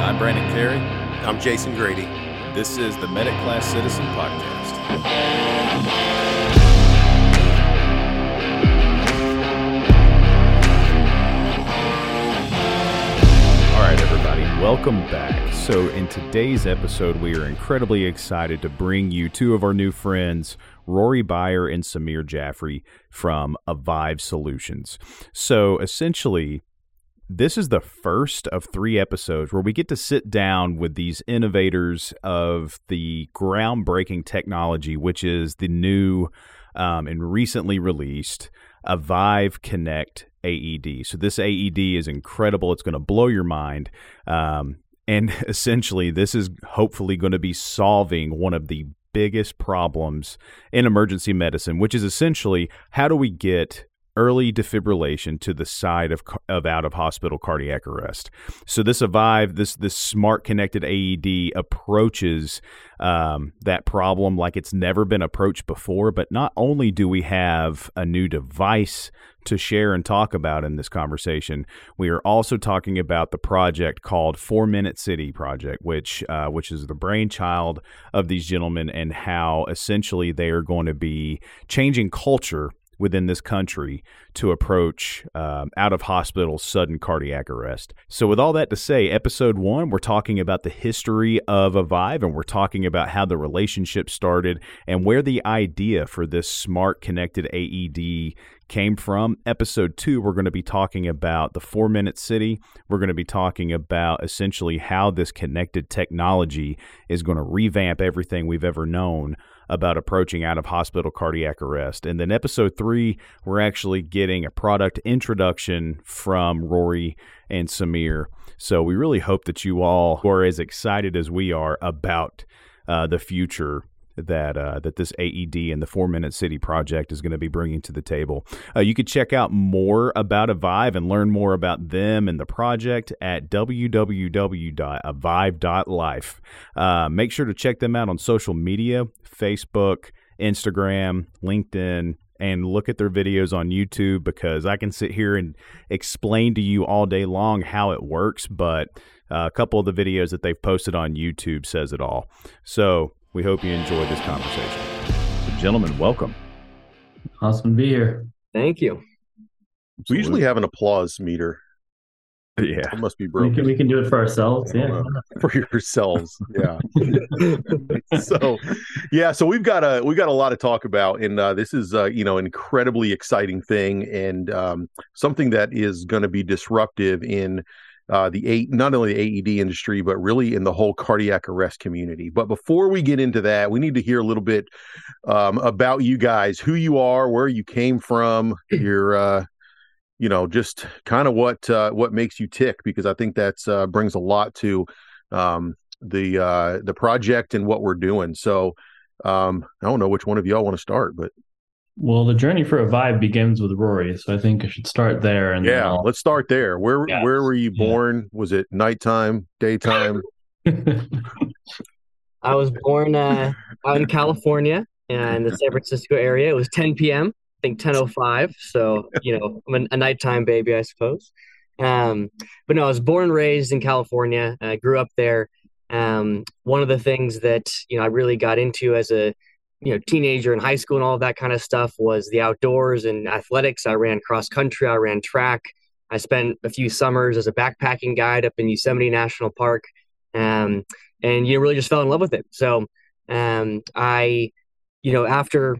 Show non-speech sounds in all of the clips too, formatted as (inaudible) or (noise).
I'm Brandon Carey. I'm Jason Grady. This is the Medic Class Citizen Podcast. All right, everybody, welcome back. So, in today's episode, we are incredibly excited to bring you two of our new friends, Rory Beyer and Samir Jaffrey from Avive Solutions. So, essentially, this is the first of three episodes where we get to sit down with these innovators of the groundbreaking technology, which is the new um, and recently released Avive Connect AED. So, this AED is incredible. It's going to blow your mind. Um, and (laughs) essentially, this is hopefully going to be solving one of the biggest problems in emergency medicine, which is essentially how do we get early defibrillation to the side of, of out of hospital cardiac arrest. So this Avive, this this smart connected AED approaches um, that problem like it's never been approached before. But not only do we have a new device to share and talk about in this conversation, we are also talking about the project called Four Minute City Project, which uh, which is the brainchild of these gentlemen and how essentially they are going to be changing culture within this country to approach um, out of hospital sudden cardiac arrest. So, with all that to say, episode one, we're talking about the history of Avive and we're talking about how the relationship started and where the idea for this smart connected AED came from. Episode two, we're going to be talking about the four minute city. We're going to be talking about essentially how this connected technology is going to revamp everything we've ever known about approaching out of hospital cardiac arrest. And then episode three, we're actually getting a product introduction from Rory and Samir. So we really hope that you all are as excited as we are about uh, the future that uh, that this AED and the Four Minute City project is going to be bringing to the table. Uh, you could check out more about Avive and learn more about them and the project at www.avive.life. Uh, make sure to check them out on social media: Facebook, Instagram, LinkedIn. And look at their videos on YouTube because I can sit here and explain to you all day long how it works, but uh, a couple of the videos that they've posted on YouTube says it all. So we hope you enjoyed this conversation. So, gentlemen, welcome. Awesome to be here. Thank you. We usually have an applause meter. Yeah, it must be We broken. can, we can do it for ourselves. Yeah. Uh, for yourselves. Yeah. (laughs) so, yeah. So we've got a we've got a lot to talk about, and uh, this is uh, you know incredibly exciting thing, and um, something that is going to be disruptive in uh, the eight, not only the AED industry, but really in the whole cardiac arrest community. But before we get into that, we need to hear a little bit um, about you guys, who you are, where you came from, (clears throat) your, uh, you know, just kind of what uh, what makes you tick, because I think that's uh, brings a lot to um, the uh, the project and what we're doing. So um, I don't know which one of y'all want to start, but Well, the journey for Avive begins with Rory, so I think I should start there. And yeah, let's start there. Where Yeah. where were you Yeah. born? Was it nighttime, daytime? (laughs) I was born uh, out in California uh, in the San Francisco area. It was 10 p.m. I think 10:05. So you know, I'm a, a nighttime baby, I suppose. Um, but no, I was born and raised in California. I grew up there. Um, one of the things that you know I really got into as a you know teenager in high school and all that kind of stuff was the outdoors and athletics. I ran cross country. I ran track. I spent a few summers as a backpacking guide up in Yosemite National Park. Um, and you know, really just fell in love with it. So um, I, you know, after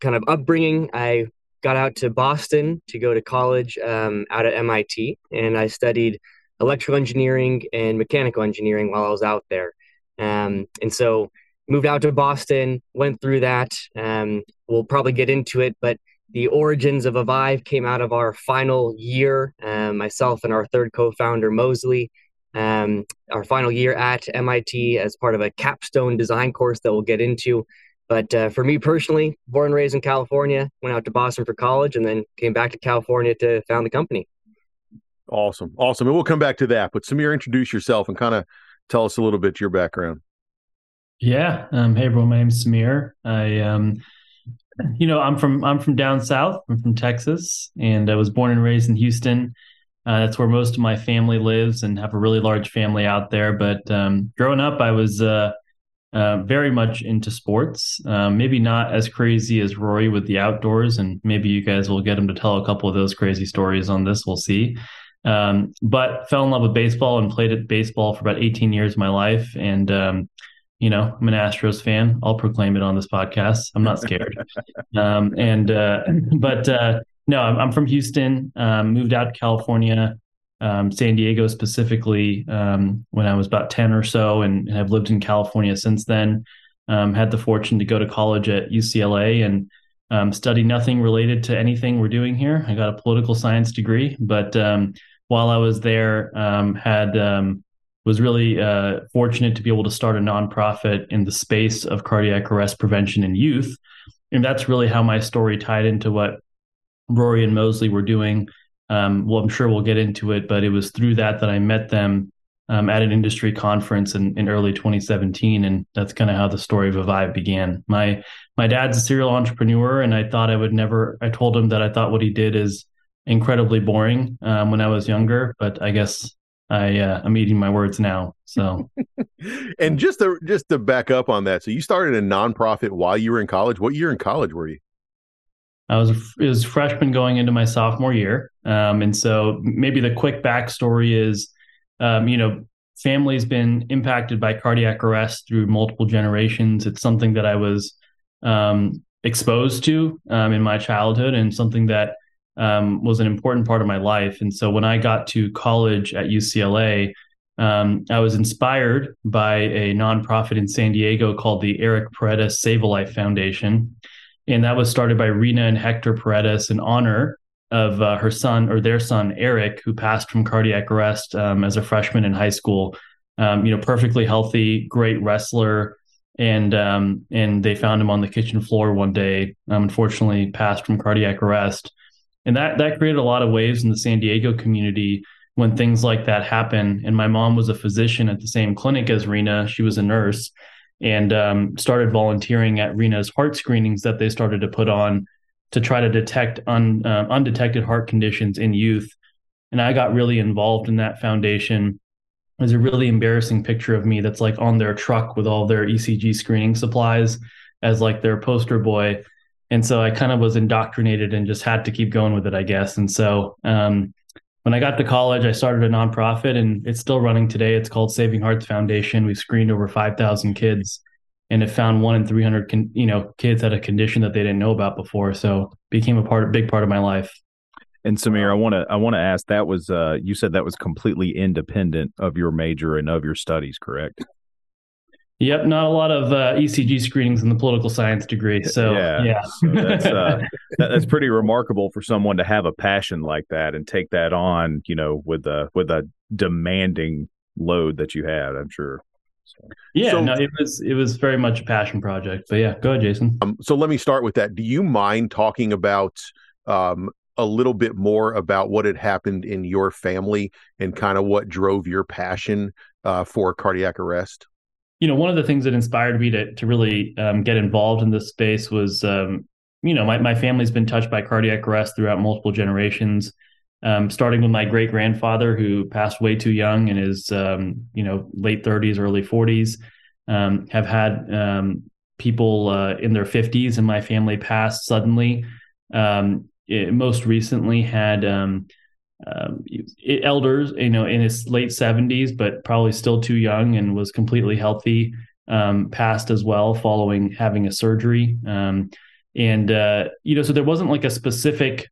kind of upbringing, I got out to Boston to go to college um, out at MIT, and I studied electrical engineering and mechanical engineering while I was out there. Um, and so moved out to Boston, went through that. Um, we'll probably get into it, but the origins of Avive came out of our final year. Um, myself and our third co-founder Mosley um, our final year at MIT as part of a capstone design course that we'll get into. But uh, for me personally, born and raised in California, went out to Boston for college, and then came back to California to found the company. Awesome, awesome, and we'll come back to that. But Samir, introduce yourself and kind of tell us a little bit your background. Yeah. Um, hey, everyone. My name's Samir. I, um, you know, I'm from I'm from down south. I'm from Texas, and I was born and raised in Houston. Uh, that's where most of my family lives, and have a really large family out there. But um, growing up, I was uh, uh, very much into sports. Um, maybe not as crazy as Rory with the outdoors, and maybe you guys will get him to tell a couple of those crazy stories on this. We'll see. Um, but fell in love with baseball and played at baseball for about 18 years of my life. And, um, you know, I'm an Astros fan. I'll proclaim it on this podcast. I'm not scared. (laughs) um, and, uh, (laughs) but, uh, no, I'm, I'm from Houston, um, moved out to California, um, San Diego specifically, um, when I was about 10 or so, and, and have lived in California since then. had the fortune to go to college at UCLA and um, study nothing related to anything we're doing here. I got a political science degree, but um, while I was there, um, had um, was really uh, fortunate to be able to start a nonprofit in the space of cardiac arrest prevention in youth, and that's really how my story tied into what Rory and Mosley were doing. Um, well, I'm sure we'll get into it, but it was through that that I met them um, at an industry conference in, in early 2017, and that's kind of how the story of Avive began. My my dad's a serial entrepreneur, and I thought I would never. I told him that I thought what he did is incredibly boring um, when I was younger, but I guess I uh, I'm eating my words now. So, (laughs) and just to just to back up on that, so you started a nonprofit while you were in college. What year in college were you? I was a, was freshman going into my sophomore year, um, and so maybe the quick backstory is, um, you know, family's been impacted by cardiac arrest through multiple generations. It's something that I was um, exposed to um, in my childhood, and something that um, was an important part of my life. And so when I got to college at UCLA, um, I was inspired by a nonprofit in San Diego called the Eric Paredes Save a Life Foundation. And that was started by Rena and Hector Paredes in honor of uh, her son or their son, Eric, who passed from cardiac arrest um, as a freshman in high school. Um, you know, perfectly healthy, great wrestler. And um, and they found him on the kitchen floor one day. Unfortunately, passed from cardiac arrest and that that created a lot of waves in the San Diego community when things like that happen. And my mom was a physician at the same clinic as Rena; she was a nurse, and um, started volunteering at Rena's heart screenings that they started to put on to try to detect un, uh, undetected heart conditions in youth. And I got really involved in that foundation. There's a really embarrassing picture of me that's like on their truck with all their ECG screening supplies as like their poster boy and so I kind of was indoctrinated and just had to keep going with it, I guess. And so um, when I got to college, I started a nonprofit, and it's still running today. It's called Saving Hearts Foundation. We've screened over five thousand kids, and it found one in three hundred, con- you know, kids had a condition that they didn't know about before. So became a part, big part of my life. And Samir, I want to I want to ask that was uh, you said that was completely independent of your major and of your studies, correct? Yep, not a lot of uh, ECG screenings in the political science degree. So yeah, yeah. so that's uh, (laughs) that, that's pretty remarkable for someone to have a passion like that and take that on. You know, with a with a demanding load that you had. I'm sure. So. Yeah, so, no, it was it was very much a passion project. But yeah, go ahead, Jason. Um, so let me start with that. Do you mind talking about um, a little bit more about what had happened in your family and kind of what drove your passion uh, for cardiac arrest? You know, one of the things that inspired me to to really um, get involved in this space was, um, you know, my my family's been touched by cardiac arrest throughout multiple generations. Um, starting with my great grandfather who passed way too young in his um, you know late 30s, early 40s. Um, have had um, people uh, in their 50s in my family pass suddenly. It most recently had um, elders, you know, in his late 70s, but probably still too young and was completely healthy, um, passed as well following having a surgery. Um, and, uh, you know, so there wasn't like a specific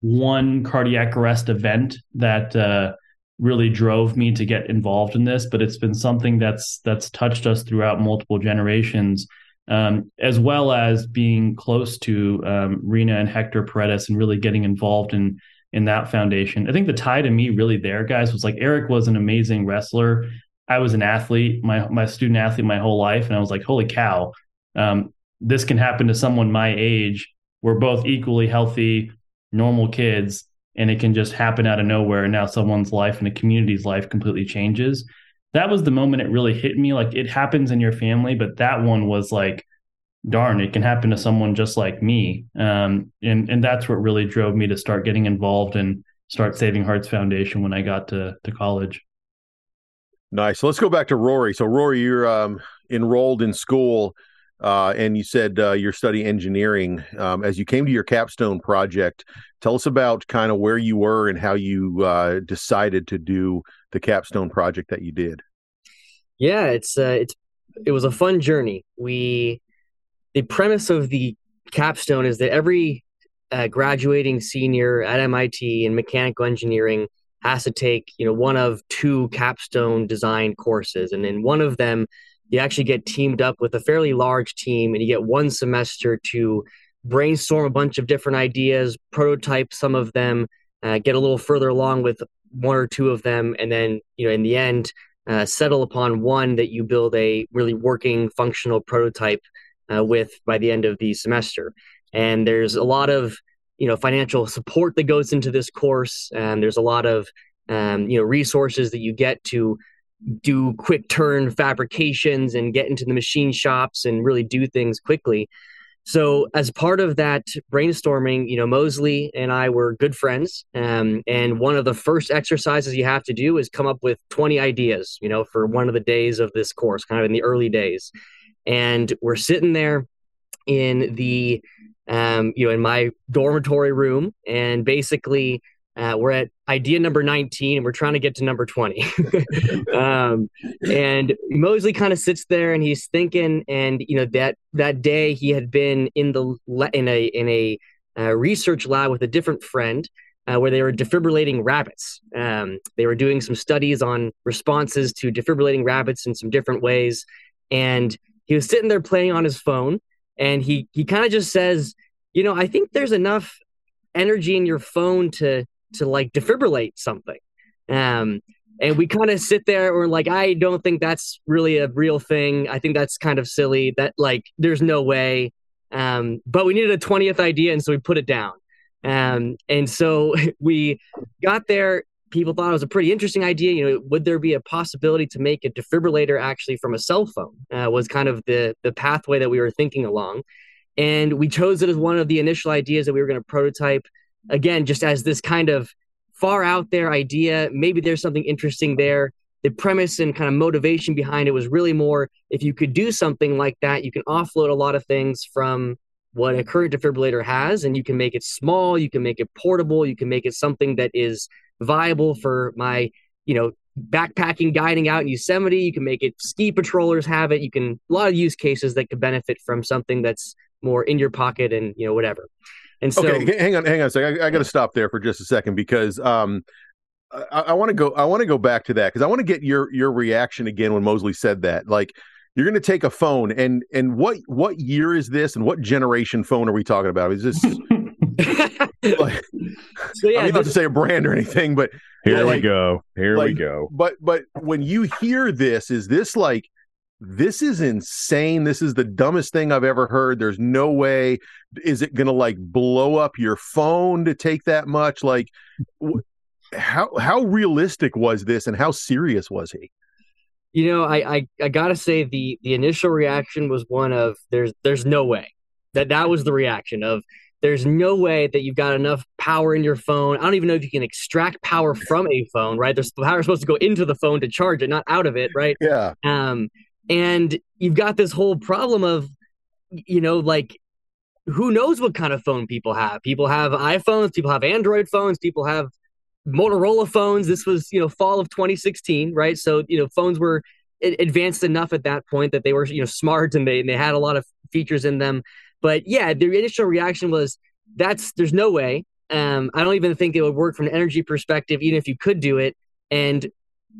one cardiac arrest event that uh, really drove me to get involved in this, but it's been something that's that's touched us throughout multiple generations. Um, as well as being close to um, Rena and Hector Paredes and really getting involved in in that foundation. I think the tie to me really there, guys, was like Eric was an amazing wrestler. I was an athlete, my my student athlete my whole life, and I was like, holy cow, um, this can happen to someone my age. We're both equally healthy, normal kids, and it can just happen out of nowhere. And now someone's life and a community's life completely changes. That was the moment it really hit me. Like it happens in your family, but that one was like darn, it can happen to someone just like me. Um, and and that's what really drove me to start getting involved and start Saving Hearts Foundation when I got to to college. Nice. So Let's go back to Rory. So Rory, you're um, enrolled in school, uh, and you said uh, you're studying engineering. Um, as you came to your capstone project, tell us about kind of where you were and how you uh, decided to do the capstone project that you did. Yeah, it's uh, it's it was a fun journey. We the premise of the capstone is that every uh, graduating senior at MIT in mechanical engineering has to take you know one of two capstone design courses, and in one of them you actually get teamed up with a fairly large team, and you get one semester to brainstorm a bunch of different ideas, prototype some of them, uh, get a little further along with one or two of them, and then you know in the end uh, settle upon one that you build a really working functional prototype uh, with by the end of the semester. And there's a lot of you know financial support that goes into this course, and there's a lot of um, you know resources that you get to do quick turn fabrications and get into the machine shops and really do things quickly. So, as part of that brainstorming, you know, Mosley and I were good friends. Um, and one of the first exercises you have to do is come up with 20 ideas, you know, for one of the days of this course, kind of in the early days. And we're sitting there in the, um, you know, in my dormitory room. And basically, uh, we're at idea number 19 and we're trying to get to number 20. (laughs) um, and Mosley kind of sits there and he's thinking, and you know that that day he had been in the in a in a uh, research lab with a different friend uh, where they were defibrillating rabbits. Um, they were doing some studies on responses to defibrillating rabbits in some different ways, and he was sitting there playing on his phone, and he he kind of just says, you know, I think there's enough energy in your phone to to like defibrillate something. Um, and we kind of sit there or like, I don't think that's really a real thing. I think that's kind of silly. That like, there's no way. Um, but we needed a 20th idea, and so we put it down. Um, and so (laughs) we got there. People thought it was a pretty interesting idea. You know, would there be a possibility to make a defibrillator actually from a cell phone? Uh, was kind of the the pathway that we were thinking along, and we chose it as one of the initial ideas that we were going to prototype again, just as this kind of far out there idea. Maybe there's something interesting there. The premise and kind of motivation behind it was really more if you could do something like that, you can offload a lot of things from what a current defibrillator has, and you can make it small, you can make it portable, you can make it something that is viable for my, you know, backpacking guiding out in Yosemite. You can make it ski patrollers have it. You can a lot of use cases that could benefit from something that's more in your pocket and you know whatever. And so, okay, hang on, hang on a second. I, I got to stop there for just a second because um, I, I want to go. I want to go back to that because I want to get your your reaction again when Mosley said that. Like, you're going to take a phone, and and what what year is this, and what generation phone are we talking about? Is this? (laughs) like, so yeah, I mean, not to say a brand or anything, but here like, we go. Here like, we go. But but when you hear this, is this like this is insane. This is the dumbest thing I've ever heard. There's no way. Is it going to like blow up your phone to take that much? Like, how how realistic was this, and how serious was he? You know, I I, I gotta say the the initial reaction was one of there's there's no way that that was the reaction of there's no way that you've got enough power in your phone. I don't even know if you can extract power from a phone, right? There's power supposed to go into the phone to charge it, not out of it, right? Yeah. Um, and you've got this whole problem of you know like who knows what kind of phone people have people have iphones people have android phones people have motorola phones this was you know fall of 2016 right so you know phones were advanced enough at that point that they were you know smart and they, and they had a lot of features in them but yeah the initial reaction was that's there's no way. Um, i don't even think it would work from an energy perspective even if you could do it. And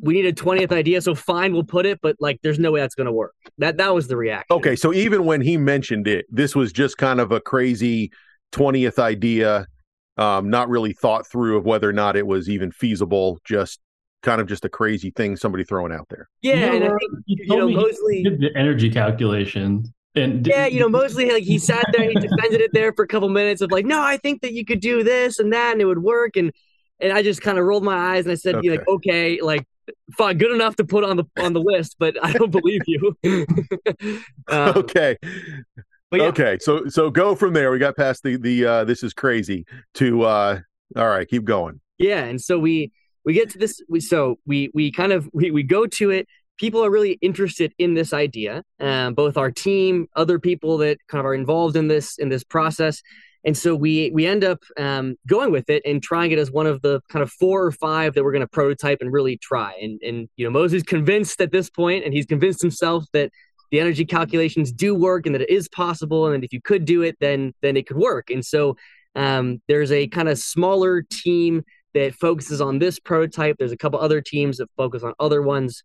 we need a 20th idea so fine we'll put it but like there's no way that's going to work. That that was the reaction. Okay so even when he mentioned it this was just kind of a crazy 20th idea um not really thought through of whether or not it was even feasible just kind of just a crazy thing somebody throwing out there. Yeah you know, and I think, you know Mosley the energy calculation and yeah, you know, Mosley like he sat there, and he defended it there for a couple minutes of like, no, I think that you could do this and that, and it would work. And and I just kind of rolled my eyes and I said, okay. like, okay, like fine, good enough to put on the on the list, but I don't believe you. (laughs) um, okay. Yeah. Okay, so so go from there. We got past the the uh, this is crazy to uh, all right, keep going. Yeah, and so we we get to this. We so we we kind of we we go to it. People are really interested in this idea. Um, both our team, other people that kind of are involved in this in this process, and so we we end up um, going with it and trying it as one of the kind of four or five that we're going to prototype and really try. And and you know Moses convinced at this point, and he's convinced himself that the energy calculations do work and that it is possible, and if you could do it, then then it could work. And so um, there's a kind of smaller team that focuses on this prototype. There's a couple other teams that focus on other ones,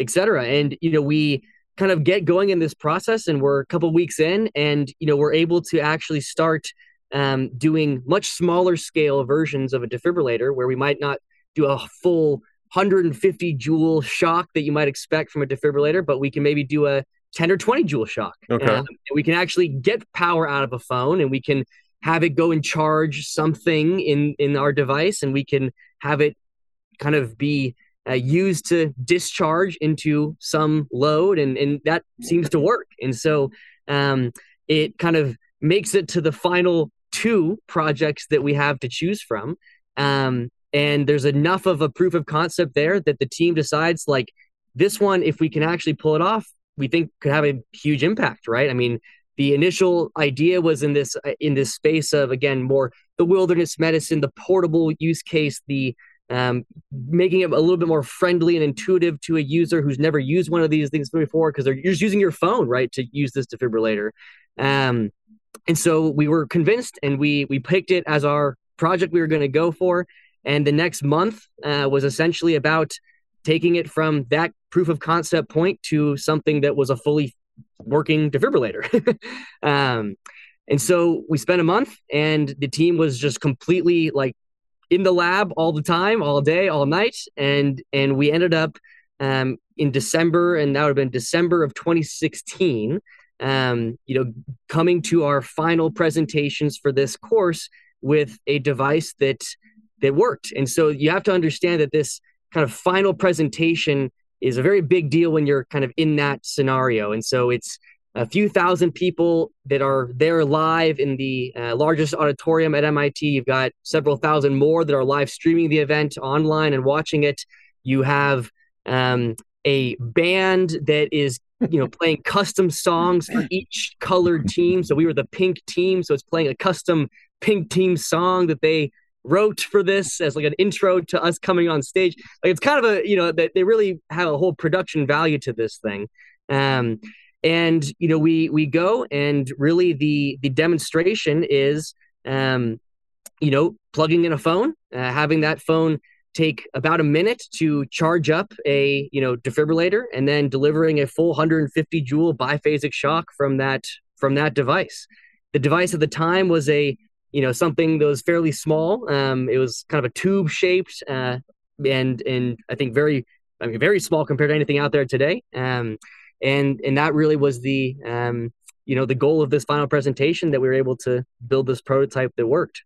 etc. And you know, we kind of get going in this process, and we're a couple weeks in, and you know, we're able to actually start um, doing much smaller scale versions of a defibrillator, where we might not do a full 150 joule shock that you might expect from a defibrillator, but we can maybe do a 10 or 20 joule shock. Okay. Um, we can actually get power out of a phone, and we can have it go and charge something in in our device and we can have it kind of be uh, used to discharge into some load and and that seems to work. And so um, it kind of makes it to the final two projects that we have to choose from. Um, and there's enough of a proof of concept there that the team decides like this one if we can actually pull it off we think could have a huge impact right? I mean the initial idea was in this uh, in this space of again more the wilderness medicine, the portable use case, the um, making it a little bit more friendly and intuitive to a user who's never used one of these things before because they're just using your phone right to use this defibrillator. Um, and so we were convinced, and we we picked it as our project we were going to go for. And the next month uh, was essentially about taking it from that proof of concept point to something that was a fully working defibrillator. (laughs) um, and so we spent a month, and the team was just completely like in the lab all the time, all day, all night, and and we ended up um, in December, and that would have been December of 2016. Um, you know, coming to our final presentations for this course with a device that that worked. And so you have to understand that this kind of final presentation is a very big deal when you're kind of in that scenario. And so it's a few thousand people that are there live in the uh, largest auditorium at MIT. You've got several thousand more that are live streaming the event online and watching it. You have um, a band that is you know playing custom songs for each colored team. So we were the pink team, so it's playing a custom pink team song that they wrote for this as like an intro to us coming on stage. Like it's kind of a you know they really have a whole production value to this thing. Um, and you know we we go and really the the demonstration is um, you know plugging in a phone, uh, having that phone take about a minute to charge up a you know defibrillator and then delivering a full 150 joule biphasic shock from that from that device the device at the time was a you know something that was fairly small. Um, it was kind of a tube shaped uh, and and I think very I mean very small compared to anything out there today. Um, and and that really was the um, you know the goal of this final presentation that we were able to build this prototype that worked.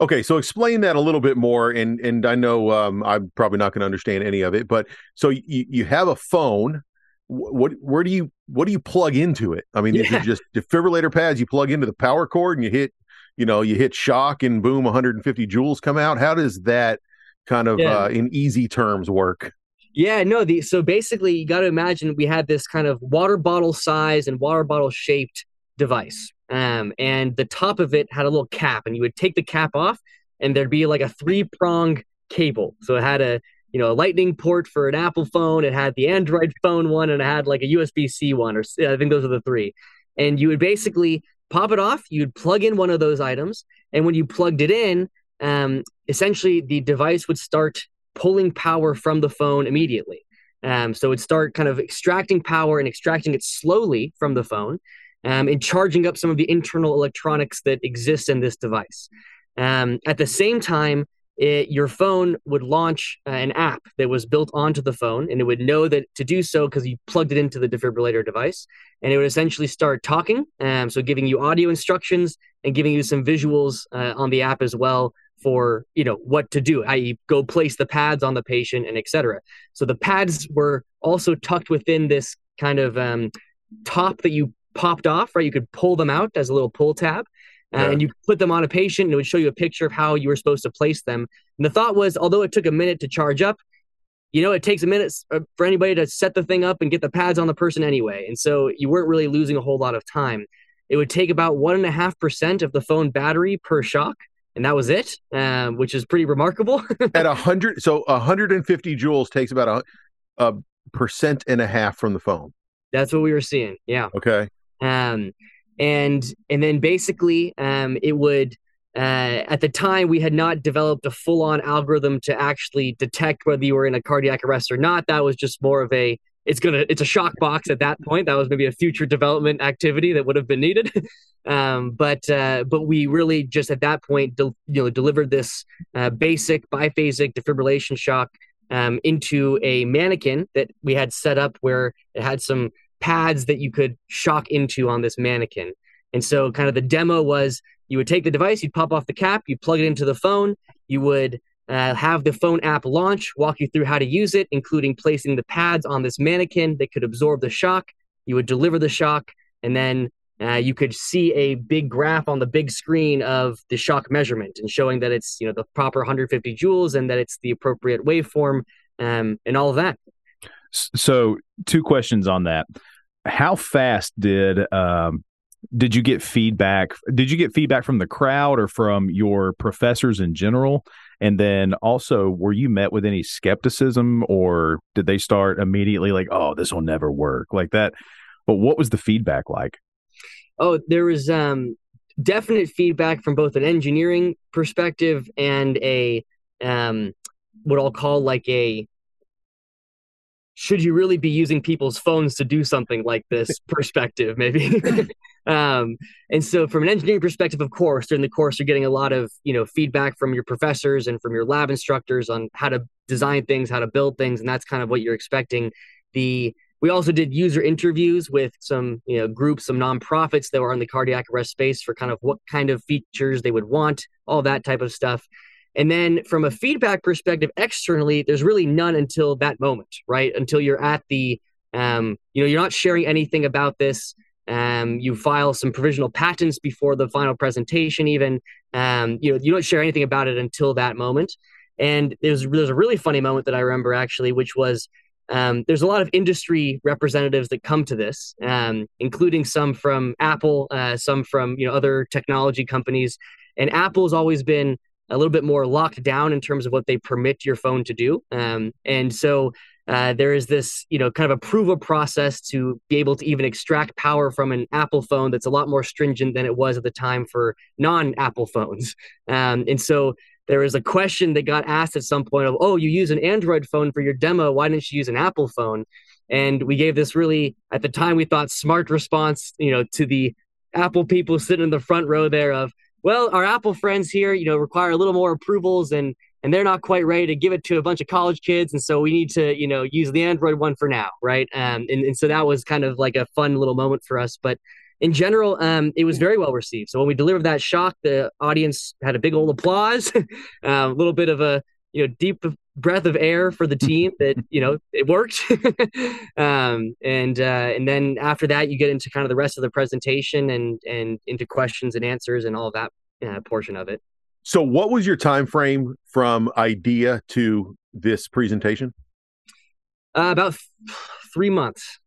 Okay, so explain that a little bit more, and and I know um, I'm probably not going to understand any of it, but so you you have a phone. What where do you what do you plug into it? I mean, yeah. is it just defibrillator pads you plug into the power cord and you hit you know you hit shock and boom 150 joules come out how does that kind of yeah. uh, in easy terms work yeah no the so basically you got to imagine we had this kind of water bottle size and water bottle shaped device um, and the top of it had a little cap and you would take the cap off and there'd be like a three prong cable. So it had a you know a lightning port for an apple phone it had the android phone one and it had like a usb-c one or i think those are the three. And you would basically pop it off, you'd plug in one of those items, and when you plugged it in, um, essentially the device would start pulling power from the phone immediately. Um, so it'd start kind of extracting power and extracting it slowly from the phone um, and charging up some of the internal electronics that exist in this device. Um, at the same time, it, your phone would launch uh, an app that was built onto the phone and it would know that to do so because you plugged it into the defibrillator device and it would essentially start talking um, so giving you audio instructions and giving you some visuals uh, on the app as well for you know what to do i.e go place the pads on the patient and etc so the pads were also tucked within this kind of um, top that you popped off right you could pull them out as a little pull tab uh, yeah. and you put them on a patient and it would show you a picture of how you were supposed to place them. And the thought was, although it took a minute to charge up, you know, it takes a minute uh, for anybody to set the thing up and get the pads on the person anyway. And so you weren't really losing a whole lot of time. It would take about one and a half percent of the phone battery per shock. And that was it, um, which is pretty remarkable. (laughs) At a hundred, so 150 joules takes about a, a percent and a half from the phone. That's what we were seeing. Yeah. Okay. Um, and and then basically, um, it would uh, at the time, we had not developed a full on algorithm to actually detect whether you were in a cardiac arrest or not. That was just more of a it's gonna it's a shock box at that point. That was maybe a future development activity that would have been needed. (laughs) um, but uh, but we really just at that point you know delivered this uh, basic biphasic defibrillation shock um, into a mannequin that we had set up where it had some pads that you could shock into on this mannequin. And so, kind of the demo was you would take the device, you'd pop off the cap, you'd plug it into the phone, you would uh, have the phone app launch, walk you through how to use it, including placing the pads on this mannequin that could absorb the shock. You would deliver the shock, and then uh, you could see a big graph on the big screen of the shock measurement and showing that it's you know the proper 150 joules and that it's the appropriate waveform um, and all of that. So, two questions on that. How fast did um, did you get feedback did you get feedback from the crowd or from your professors in general and then also were you met with any skepticism or did they start immediately like oh this will never work like that? But what was the feedback like? Oh there was um definite feedback from both an engineering perspective and a um what I'll call like a should you really be using people's phones to do something like this? perspective maybe (laughs) um, and so from an engineering perspective of course during the course you're getting a lot of you know feedback from your professors and from your lab instructors on how to design things how to build things and that's kind of what you're expecting the we also did user interviews with some you know groups some nonprofits that were in the cardiac arrest space for kind of what kind of features they would want all that type of stuff and then from a feedback perspective externally, there's really none until that moment, right? Until you're at the, um, you know, you're not sharing anything about this. Um, you file some provisional patents before the final presentation, even. Um, you know, you don't share anything about it until that moment. And there's there's a really funny moment that I remember actually, which was um, there's a lot of industry representatives that come to this, um, including some from Apple, uh, some from you know other technology companies. And Apple has always been a little bit more locked down in terms of what they permit your phone to do. Um, and so uh, there is this, you know, kind of approval process to be able to even extract power from an Apple phone that's a lot more stringent than it was at the time for non-Apple phones. Um, and so there was a question that got asked at some point of, oh, you use an Android phone for your demo. Why didn't you use an Apple phone? And we gave this really, at the time, we thought smart response, you know, to the Apple people sitting in the front row there of, well, our Apple friends here, you know, require a little more approvals and and they're not quite ready to give it to a bunch of college kids, and so we need to, you know, use the Android one for now, right? Um, and and so that was kind of like a fun little moment for us, but. In general, um, it was very well received. So when we delivered that shock, the audience had a big old applause, (laughs) a little bit of a you know deep breath of air for the team that you know it worked (laughs) um, and uh, and then after that you get into kind of the rest of the presentation and and into questions and answers and all that uh, portion of it so what was your time frame from idea to this presentation uh, about three months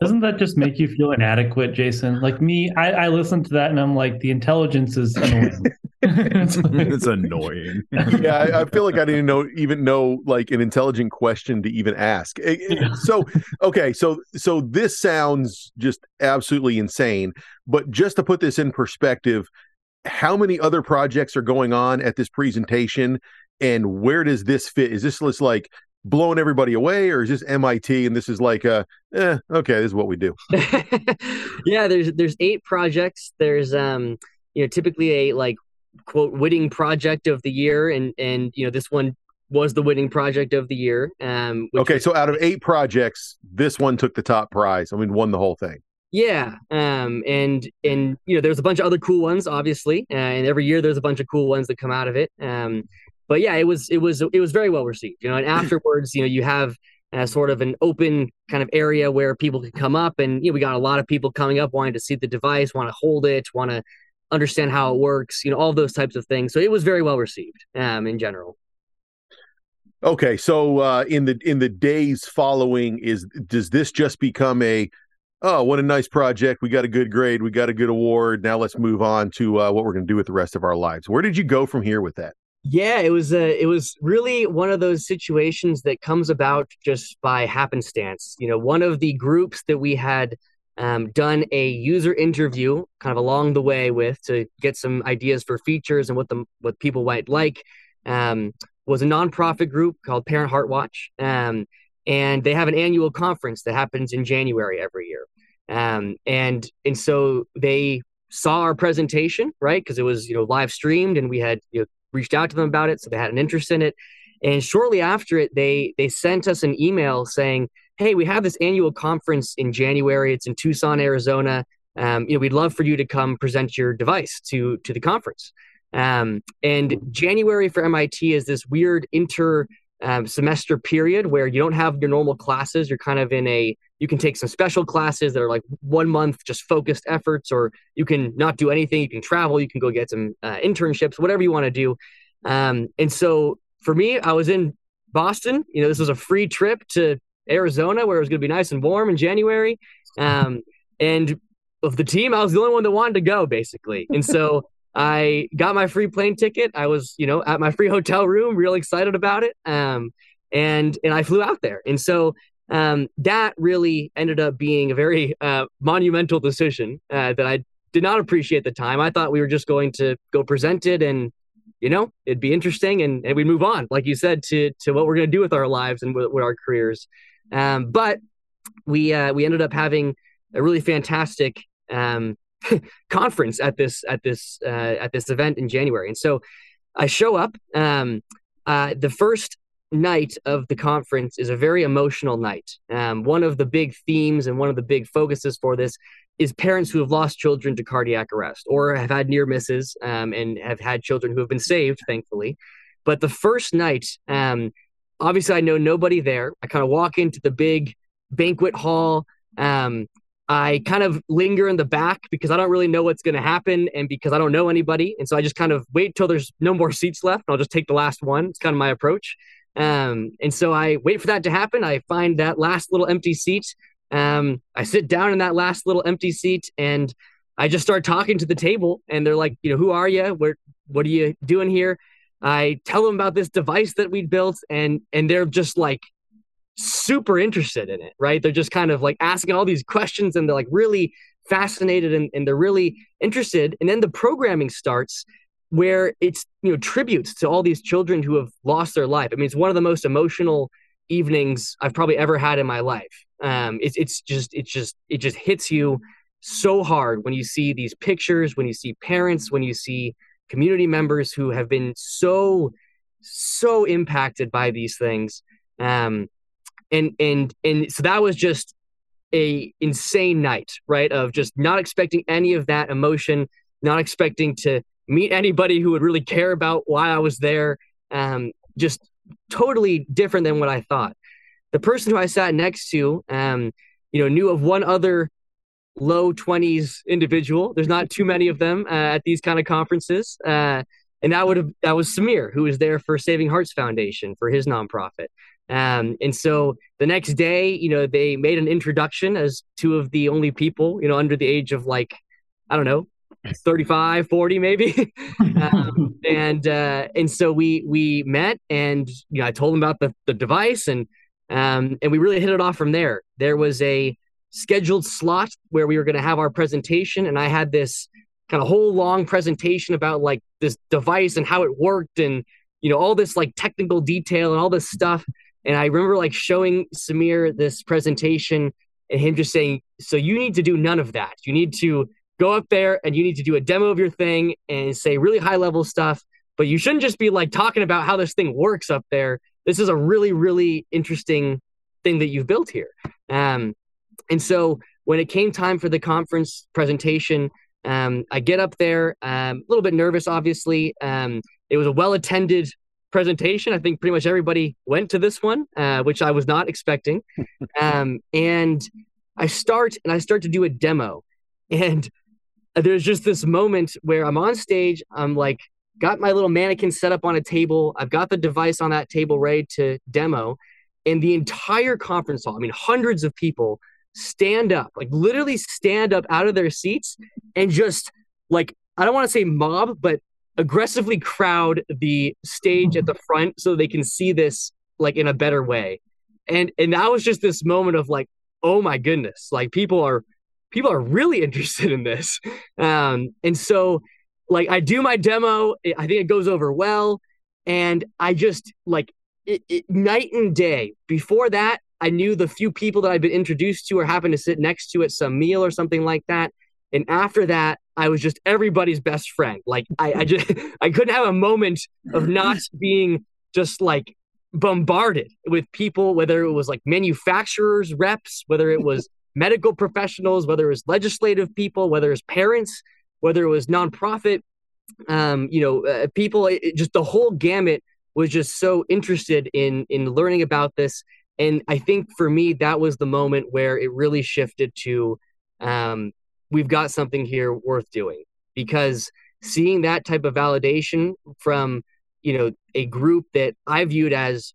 doesn't that just make you feel inadequate jason like me i, I listen to that and i'm like the intelligence is annoying (laughs) (laughs) it's annoying. (laughs) yeah, I, I, feel like I didn't know even know like an intelligent question to even ask. So okay, so so this sounds just absolutely insane. But just to put this in perspective, how many other projects are going on at this presentation, and where does this fit? Is this just like blowing everybody away, or is this MIT and this is like a eh, okay, this is what we do? (laughs) yeah, there's there's eight projects. There's um you know typically a like quote winning project of the year, and and you know this one was the winning project of the year. Um, okay, was, so out of eight projects, this one took the top prize. I mean, won the whole thing. Yeah, um, and and you know there's a bunch of other cool ones, obviously, uh, and every year there's a bunch of cool ones that come out of it. Um, but yeah, it was it was it was very well received. You know, and (laughs) afterwards, you know, you have uh, sort of an open kind of area where people can come up, and you know, we got a lot of people coming up wanting to see the device, want to hold it, want to understand how it works, you know, all those types of things. So it was very well received um, in general. Okay, so uh, in the in the days following, is does this just become a oh what a nice project? We got a good grade, we got a good award. Now let's move on to uh, what we're going to do with the rest of our lives. Where did you go from here with that? Yeah, it was a, it was really one of those situations that comes about just by happenstance. You know, one of the groups that we had um, done a user interview kind of along the way with to get some ideas for features and what the what people might like um, was a nonprofit group called Parent Heart Watch, um, and they have an annual conference that happens in January every year, um, and and so they saw our presentation right because it was you know live streamed and we had you know reached out to them about it, so they had an interest in it. And shortly after it, they they sent us an email saying, "Hey, we have this annual conference in January. It's in Tucson, Arizona. Um, you know, we'd love for you to come present your device to to the conference." Um, and January for MIT is this weird inter um, semester period where you don't have your normal classes. You're kind of in a you can take some special classes that are like one month just focused efforts, or you can not do anything. You can travel. You can go get some uh, internships, whatever you want to do. Um, and so for me, I was in Boston. You know, this was a free trip to Arizona where it was going to be nice and warm in January. Um, and of the team, I was the only one that wanted to go, basically. And so I got my free plane ticket. I was, you know, at my free hotel room, real excited about it. Um, and and I flew out there. And so um, that really ended up being a very uh, monumental decision uh, that I did not appreciate at the time. I thought we were just going to go present it and you know it'd be interesting and, and we move on, like you said, to to what we're going to do with our lives and with, with our careers. Um, but we uh, we ended up having a really fantastic um, (laughs) conference at this at this uh, at this event in January. And so I show up. Um, uh, the first night of the conference is a very emotional night. Um, one of the big themes and one of the big focuses for this is parents who have lost children to cardiac arrest or have had near misses um, and have had children who have been saved, thankfully. But the first night, um, obviously, I know nobody there. I kind of walk into the big banquet hall. Um, I kind of linger in the back because I don't really know what's going to happen and because I don't know anybody. And so I just kind of wait till there's no more (laughs) seats left. I'll just take the last one. It's kind of my approach. Um, and so I wait for that to happen. I find that last little empty seat. Um, I sit down in that last little empty seat and I just start talking to the table. And they're like, you know, who are you? Where, what are you doing here? I tell them about this device that we'd built, and and they're just like super interested in it, right? They're just kind of like asking all these questions and they're like really fascinated and, and they're really interested. And then the programming starts where it's, you know, tributes to all these children who have lost their life. I mean, it's one of the most emotional evenings I've probably ever had in my life. Um, it's, it's just, it's just, it just hits you so hard when you see these pictures, when you see parents, when you see community members who have been so, so impacted by these things. Um, and and and so that was just a insane night right of just not expecting any of that emotion not expecting to meet anybody who would really care about why i was there um, just totally different than what i thought. The person who i sat next to um, you know knew of one other low 20s individual. There's not too many of them uh, at these kind of conferences uh, and that would have that was samir who was there for saving hearts foundation for his nonprofit um, and so the next day, you know, they made an introduction as two of the only people, you know, under the age of like, I don't know, 35, 40 maybe. (laughs) um, and, uh, and so we, we met and, you know, I told them about the, the device and, um, and we really hit it off from there. There was a scheduled slot where we were going to have our presentation. And I had this kind of whole long presentation about like this device and how it worked and, you know, all this like technical detail and all this stuff. And I remember like showing Samir this presentation and him just saying, So you need to do none of that. You need to go up there and you need to do a demo of your thing and say really high level stuff. But you shouldn't just be like talking about how this thing works up there. This is a really, really interesting thing that you've built here. Um, and so when it came time for the conference presentation, um, I get up there, um, a little bit nervous, obviously. Um, it was a well attended presentation. I think pretty much everybody went to this one, uh, which I was not expecting. (laughs) Um, and I start and I start to do a demo, and there's just this moment where I'm on stage. I'm like, got my little mannequin set up on a table. I've got the device on that table ready to demo. And the entire conference hall, I mean, hundreds of people stand up, like literally stand up out of their seats and just like, I don't want to say mob, but aggressively crowd the stage at the front so they can see this like in a better way. And and that was just this moment of like, oh my goodness, like people are people are really (laughs) interested in this. Um, and so like I do my demo, I think it goes over well, and I just like it, it, night and day. Before that, I knew the few people that I'd been introduced to or happened to sit next to at some meal or something like that. And after that, I was just everybody's best friend. Like I, I just (laughs) I couldn't have a moment of not (laughs) being just like bombarded with people, whether it was like manufacturers, reps, whether it was (laughs) medical professionals, whether it was legislative people, whether it was parents, whether it was nonprofit, um, you know, uh, people, it, just the whole gamut was just so interested in in learning about this. And I think for me, that was the moment where it really shifted to um, we've got something here worth doing because seeing that type of validation from you know a group that I viewed as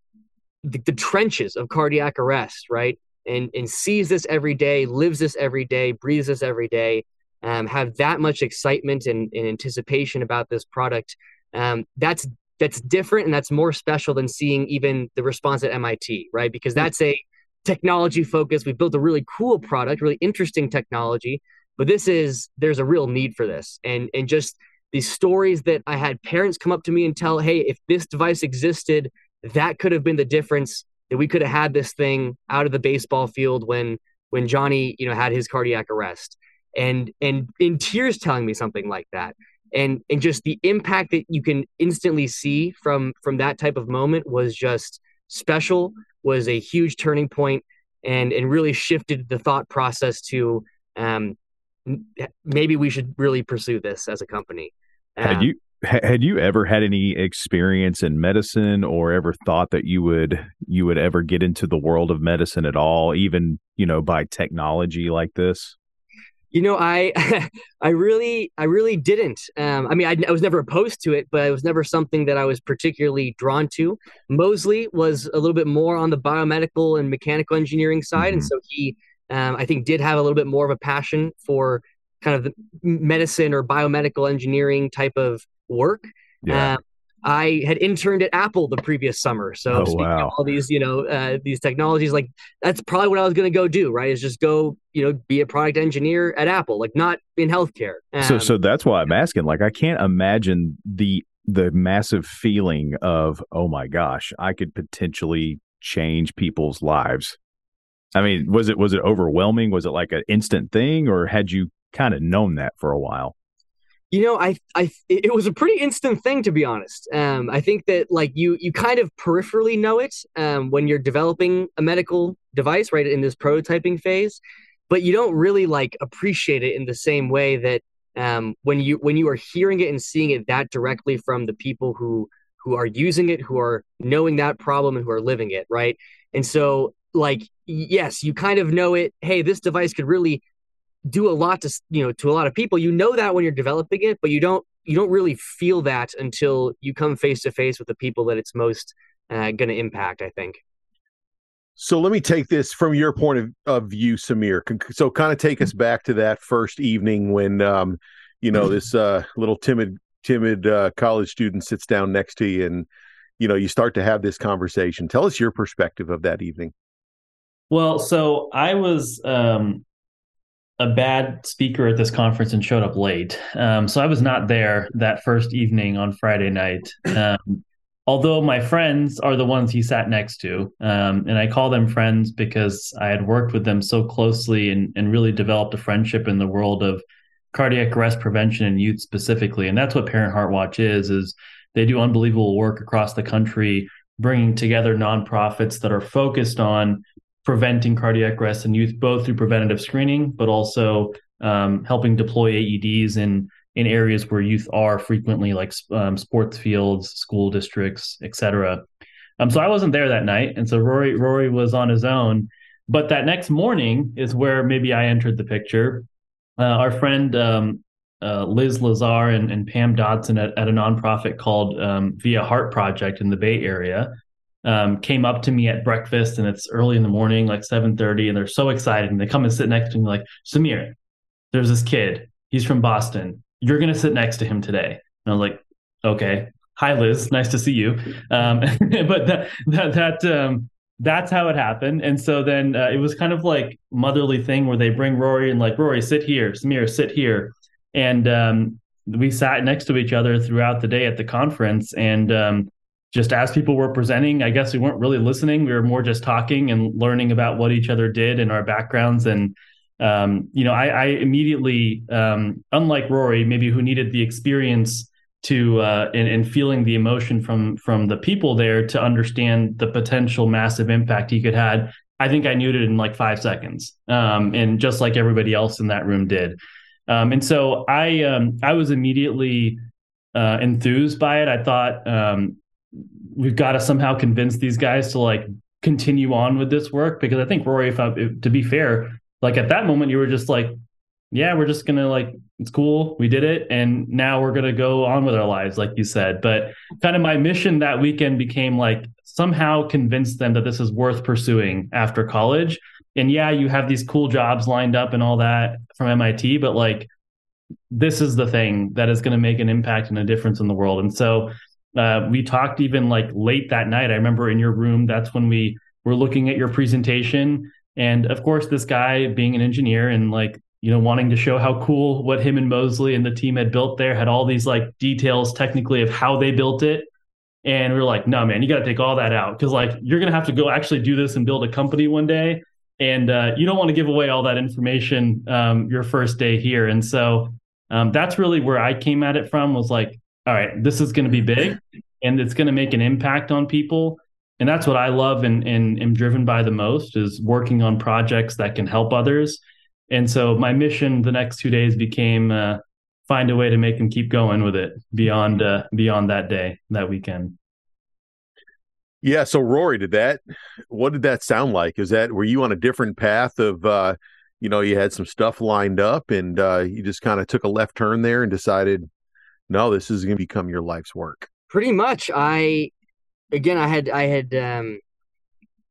the, the trenches of cardiac arrest, right? And and sees this every day, lives this every day, breathes this every day, um, have that much excitement and, and anticipation about this product. Um, that's that's different and that's more special than seeing even the response at MIT, right? Because that's a technology focus. We built a really cool product, really interesting technology, but this is there's a real need for this, and and just these stories that I had parents come up to me and tell, hey, if this device existed, that could have been the difference that we could have had this thing out of the baseball field when when Johnny, you know, had his cardiac arrest. And and in tears telling me something like that. And and just the impact that you can instantly see from from that type of moment was just special, was a huge turning point and and really shifted the thought process to um, maybe we should really pursue this as a company. had you had you ever had any experience in medicine or ever thought that you would you would ever get into the world of medicine at all even you know by technology like this you know i (laughs) i really i really didn't um, i mean I, I, was never opposed to it but it was never something that i was particularly drawn to mosley was a little bit more on the biomedical and mechanical engineering side mm-hmm. and so he um, I think did have a little bit more of a passion for kind of the medicine or biomedical engineering type of work. Yeah. Uh, I had interned at Apple the previous summer, so oh, wow. all these, you know, uh, these technologies, like that's probably what I was going to go do. Right, is just go, you know, be a product engineer at Apple, like not in healthcare. Um, so, so that's why I'm asking. Like, I can't imagine the the massive feeling of, oh my gosh, I could potentially change people's lives I mean, was it was it overwhelming? Was it like an instant thing, or had you kind of known that for a while? You know, I I it was a pretty instant thing to be honest. Um, I think that like you you kind of peripherally know it um, when you're developing a medical device, right, in this prototyping phase, but you don't really like appreciate it in the same way that um, when you when you are hearing it and seeing it that directly from the people who who are using it, who are knowing that problem and who are living it, right? And so like yes you kind of know it. Hey this device could really do a lot to you know to a lot of people. You know that when you're developing it but you don't you don't really feel that until you come face to face with the people that it's most uh, going to impact i think. So let me take this from your point of, of view Sameer. So kind of take us back to that first evening when um, you know this uh, little timid timid uh, college student sits down next to you and you know you start to have this conversation. Tell us your perspective of that evening well, so I was um, a bad speaker at this conference and showed up late. Um, so I was not there that first evening on Friday night. Um, although my friends are the ones he sat next to. Um, and I call them friends because I had worked with them so closely and, and really developed a friendship in the world of cardiac arrest prevention and youth specifically. And that's what Parent Heart Watch is, is they do unbelievable work across the country, bringing together nonprofits that are focused on preventing cardiac arrest in youth, both through preventative screening, but also um, helping deploy AEDs in in areas where youth are frequently, like um, sports fields, school districts, etc. Um, so I wasn't there that night, and so Rory Rory was on his own. But that next morning is where maybe I entered the picture. Uh, our friend um, uh, Liz Lazar and, and, Pam Dodson at, at a nonprofit called um, Via Heart Project in the Bay Area um, came up to me at breakfast, and it's early in the morning, like seven thirty, and they're so excited, and they come and sit next to me like, Sameer, there's this kid. He's from Boston. You're gonna sit next to him today. And I was like, okay. Hi, Liz. Nice to see you. Um, (laughs) but that that that um, that's how it happened. And so then uh, it was kind of like motherly thing where they bring Rory and like Rory, sit here, Sameer, sit here, and um, we sat next to each other throughout the day at the conference. And um, just as people were presenting, I guess we weren't really listening. We were more just talking and learning about what each other did and our backgrounds. And um, you know, I, I immediately, um, unlike Rory, maybe who needed the experience to uh, and, and feeling the emotion from from the people there to understand the potential massive impact he could had. I think I knew it in like five seconds, um, and just like everybody else in that room did. Um, and so I um, I was immediately uh, enthused by it. I thought um, we've got to somehow convince these guys to like continue on with this work because I think Rory, if, I, if to be fair, like at that moment you were just like, yeah, we're just gonna like it's cool, we did it, and now we're gonna go on with our lives, like you said. But kind of my mission that weekend became like somehow convince them that this is worth pursuing after college. And yeah, you have these cool jobs lined up and all that from MIT, but like this is the thing that is going to make an impact and a difference in the world. And so uh, we talked even like late that night. I remember in your room, that's when we were looking at your presentation. And of course, this guy being an engineer and like, you know, wanting to show how cool what him and Mosley and the team had built there had all these like details technically of how they built it. And we were like, no, man, you got to take all that out because like you're going to have to go actually do this and build a company one day. And uh, you don't want to give away all that information um, your first day here. And so um, that's really where I came at it from was like, all right, this is going to be big and it's going to make an impact on people. And that's what I love and, and am driven by the most is working on projects that can help others. And so my mission the next two days became uh, find a way to make them keep going with it beyond uh, beyond that day, that weekend. Yeah. So Rory, did that? What did that sound like? Is that were you on a different path of? uh you know, you had some stuff lined up, and uh, you just kind of took a left turn there and decided no, this is going to become your life's work. Pretty much. I again, I had I had um,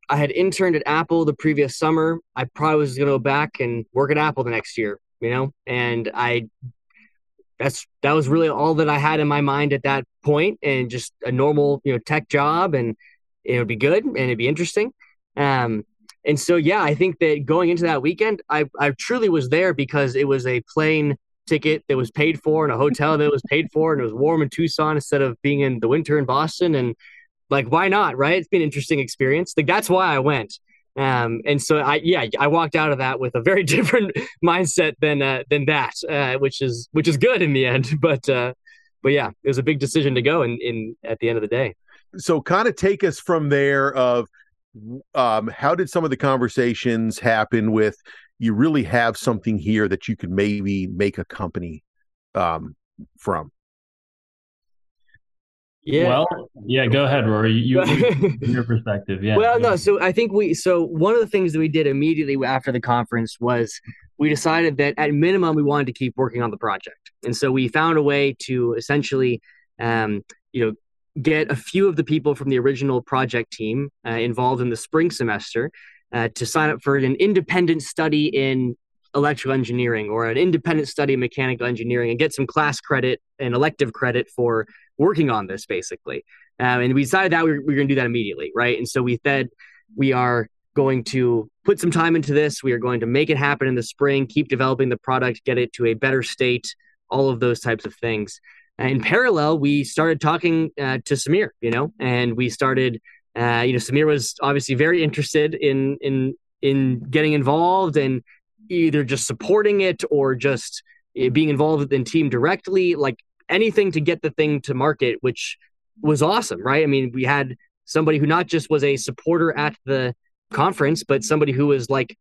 I had interned at Apple the previous summer. I probably was going to go back and work at Apple the next year, you know, and I that's that was really all that I had in my mind at that point, and just a normal you know tech job, and it would be good and it'd be interesting. Um, and so yeah, I think that going into that weekend, I I truly was there because it was a plane ticket that was paid for and a hotel that was paid for and it was warm in Tucson instead of being in the winter in Boston and like why not right? It's been an interesting experience. Like that's why I went. Um, and so I yeah I walked out of that with a very (laughs) different mindset than uh, than that uh, which is which is good in the end. (laughs) But uh, but yeah it was a big decision to go in in at the end of the day. So kind of take us from there of um, how did some of the conversations happen with you really have something here that you could maybe make a company um, from. Yeah. Well, yeah, go ahead, Rory. You, (laughs) your perspective. Yeah. Well, no. So I think we. So one of the things that we did immediately after the conference was we decided that at minimum we wanted to keep working on the project, and so we found a way to essentially, um, you know, get a few of the people from the original project team uh, involved in the spring semester uh, to sign up for an independent study in electrical engineering or an independent study in mechanical engineering and get some class credit and elective credit for working on this basically. Um, and we decided that we were, we were going to do that immediately right? And so we said we are going to put some time into this. We are going to make it happen in the spring keep developing the product get it to a better state all of those types of things. In parallel we started talking uh, to Sameer you know and we started uh, you know, Sameer was obviously very interested in in in getting involved and either just supporting it or just eh, being involved in team directly, like anything to get the thing to market, which was awesome, right? I mean, we had somebody who not just was a supporter at the conference, but somebody who was like,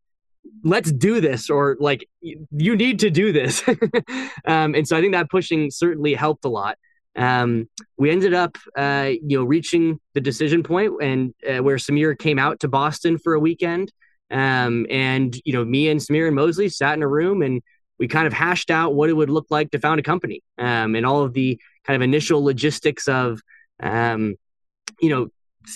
let's do this or like you need to do this (laughs) um, and so i think that pushing certainly helped a lot um, we ended up, uh, you know, reaching the decision point and uh, where Sameer came out to Boston for a weekend. Um, and you know, me and Sameer and Mosley sat in a room and we kind of hashed out what it would look like to found a company. Um, and all of the kind of initial logistics of um, you know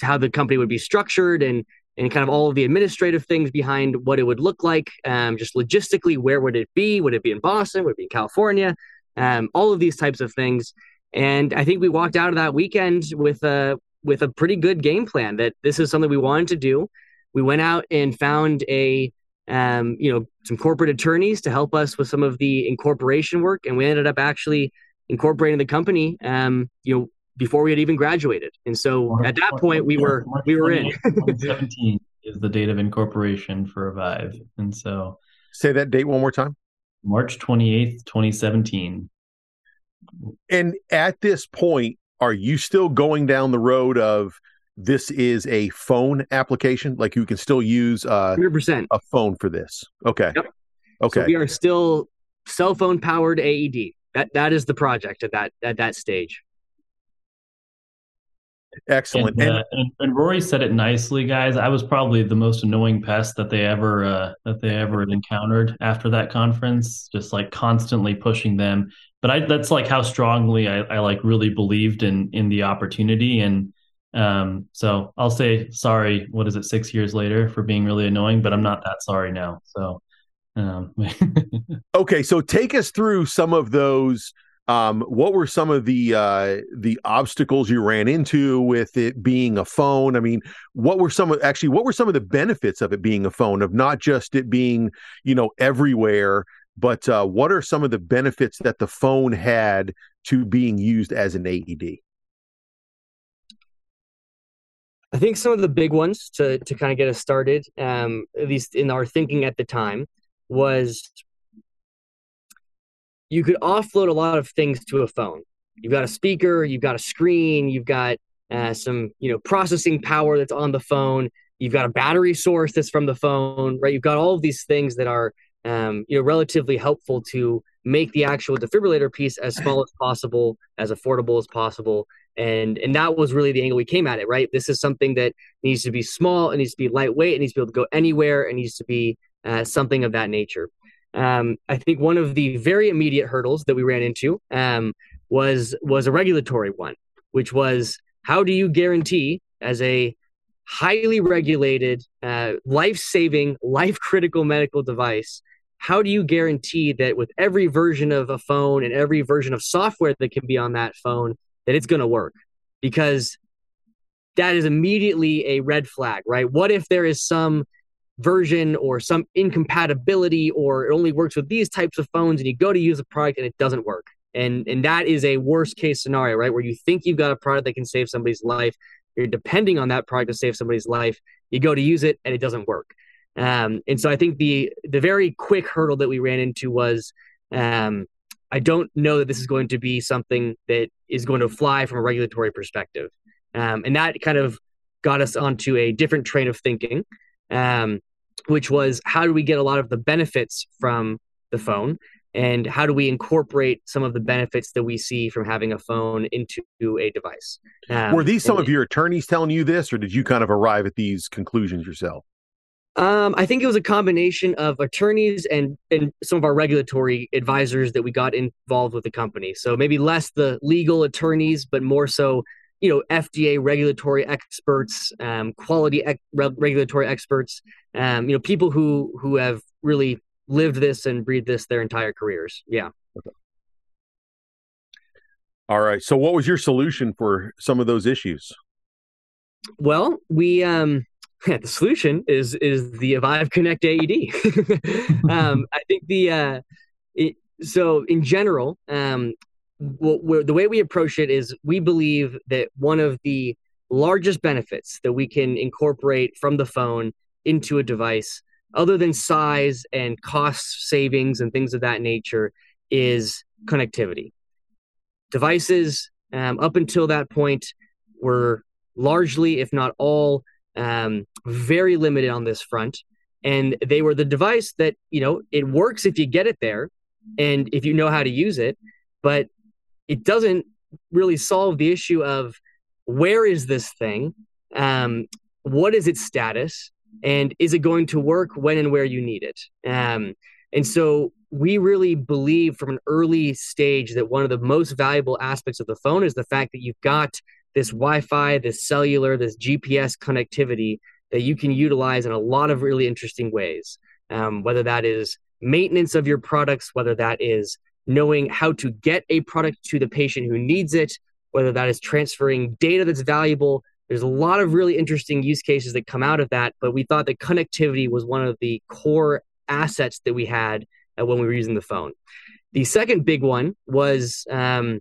how the company would be structured and and kind of all of the administrative things behind what it would look like um, just logistically where would it be? Would it be in boston? Would it be in california? Um, all of these types of things and i think we walked out of that weekend with a with a pretty good game plan that this is something we wanted to do we went out and found a um, you know some corporate attorneys to help us with some of the incorporation work and we ended up actually incorporating the company um, you know before we had even graduated. And so at that point we were we were in. Seventeen is the date of incorporation for Avive. And so say that date one more time. March 28th, 2017. And at this point, are you still going down the road of this is a phone application? Like you can still use uh, 100% a phone for this. Okay. Yep. Okay. So we are still cell phone powered AED. That that is the project at that at that stage. Excellent. And, uh, and, and, Rory said it nicely, guys. I was probably the most annoying pest that they ever uh, that they ever encountered after that conference. Just like constantly pushing them. But I, that's like how strongly I, I like really believed in in the opportunity. And um, so I'll say sorry. What is it? Six years later for being really annoying, but I'm not that sorry now. So. Um. (laughs) okay, so take us through some of those um, what were some of the uh, the obstacles you ran into with it being a phone? I mean, what were some of actually what were some of the benefits of it being a phone of not just it being you know everywhere, but uh, what are some of the benefits that the phone had to being used as an AED? I think some of the big ones to to kind of get us started, um, at least in our thinking at the time, was you could offload a lot of things to a phone. You've got a speaker, you've got a screen, you've got uh, some you know processing power that's on the phone. You've got a battery source that's from the phone, right? You've got all of these things that are um, you know relatively helpful to make the actual defibrillator piece as (laughs) small as possible, as affordable as possible, and and that was really the angle we came at it. Right, this is something that needs to be small, it needs to be lightweight, it needs to be able to go anywhere, it needs to be uh, something of that nature. Um, I think one of the very immediate hurdles that we ran into um, was was a regulatory one, which was how do you guarantee as a highly regulated, uh, life saving, life critical medical device, how do you guarantee that with every version of a phone and every version of software that can be on that phone, that it's going to work? Because that is immediately a red flag, right? What if there is some version or some incompatibility or it only works with these types of phones and you go to use a product and it doesn't work and and that is a worst case scenario right where you think you've got a product that can save somebody's life you're depending on that product to save somebody's life you go to use it and it doesn't work. Um, and so i think the the very quick hurdle that we ran into was um, i don't know that this is going to be something that is going to fly from a regulatory perspective. Um, and that kind of got us onto a different train of thinking um, which was how do we get a lot of the benefits from the phone and how do we incorporate some of the benefits that we see from having a phone into a device um, were these some of your attorneys telling you this or did you kind of arrive at these conclusions yourself um, I think it was a combination of attorneys and and some of our regulatory advisors that we got involved with the company. So maybe less the legal attorneys, but more so, you know, FDA regulatory experts, um, quality regulatory experts, um, you know, people who who have really lived this and breathed this their entire careers. Yeah. Okay. All right. So, what was your solution for some of those issues? Well, we um, (laughs) yeah, the solution is is the Avive Connect AED. (laughs) um, (laughs) I think the uh, it, so in general, um, well, the way we approach it is we believe that one of the largest benefits that we can incorporate from the phone into a device, other than size and cost savings and things of that nature, is connectivity. Devices um, up until that point were largely, if not all, um, very limited on this front. And they were the device that, you know, it works if you get it there and if you know how to use it, but it doesn't really solve the issue of where is this thing? Um, what is its status? And is it going to work when and where you need it um, and so we really believe from an early stage that one of the most valuable aspects of the phone is the fact that you've got this Wi-Fi, this cellular, this GPS connectivity that you can utilize in a lot of really interesting ways. Um, whether that is maintenance of your products, whether that is knowing how to get a product to the patient who needs it, whether that is transferring data that's valuable. There's a lot of really interesting use cases that come out of that, but we thought that connectivity was one of the core assets that we had uh, when we were using the phone. The second big one was um,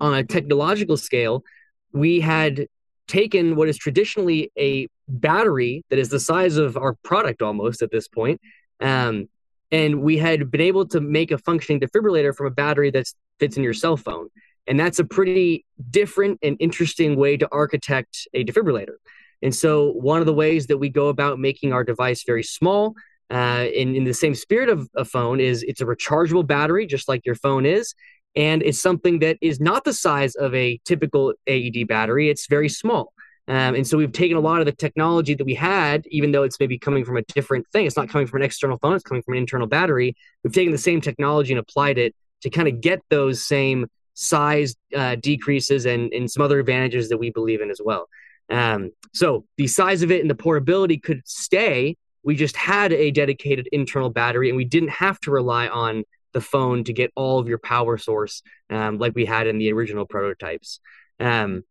on a technological scale, we had taken what is traditionally a battery that is the size of our product almost at this point, um, and we had been able to make a functioning defibrillator from a battery that fits in your cell phone. And that's a pretty different and interesting way to architect a defibrillator. And so, one of the ways that we go about making our device very small, uh, in, in the same spirit of a phone, is it's a rechargeable battery, just like your phone is. And it's something that is not the size of a typical AED battery, it's very small. Um, and so we've taken a lot of the technology that we had, even though it's maybe coming from a different thing. It's not coming from an external phone, it's coming from an internal battery. We've taken the same technology and applied it to kind of get those same size uh, decreases and, and some other advantages that we believe in as well. Um, so the size of it and the portability could stay. We just had a dedicated internal battery and we didn't have to rely on the phone to get all of your power source um, like we had in the original prototypes. Um,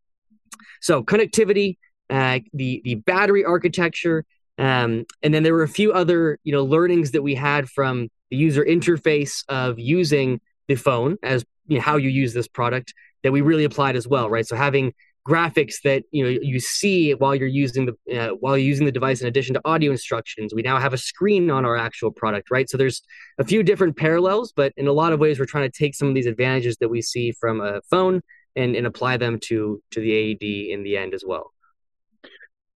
so connectivity, uh, the the battery architecture, um, and then there were a few other you know learnings that we had from the user interface of using the phone as you know, how you use this product that we really applied as well, right? So having graphics that you know you see while you're using the uh, while you're using the device in addition to audio instructions we now have a screen on our actual product right? So there's a few different parallels but in a lot of ways we're trying to take some of these advantages that we see from a phone and, and apply them to to the aed in the end as well.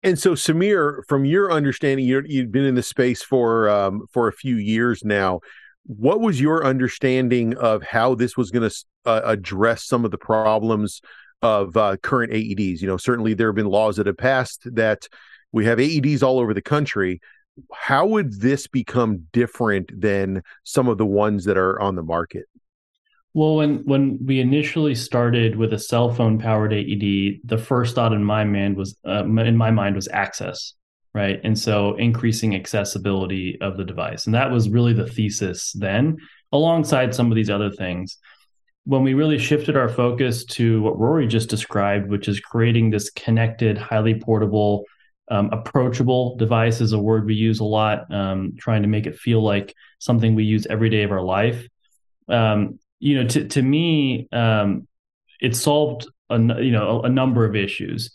And so Sameer from your understanding you you've been in the space for um, for a few years now what was your understanding of how this was going to uh, address some of the problems of uh, current AEDs? You know, certainly there have been laws that have passed that we have AEDs all over the country. How would this become different than some of the ones that are on the market? Well, when when we initially started with a cell phone powered AED, the first thought in my mind was uh, in my mind was access right? And so increasing accessibility of the device. And that was really the thesis then, alongside some of these other things. When we really shifted our focus to what Rory just described, which is creating this connected, highly portable, um, approachable device is a word we use a lot, um, trying to make it feel like something we use every day of our life. Um, you know, to to me, um, it solved a you know a, a number of issues.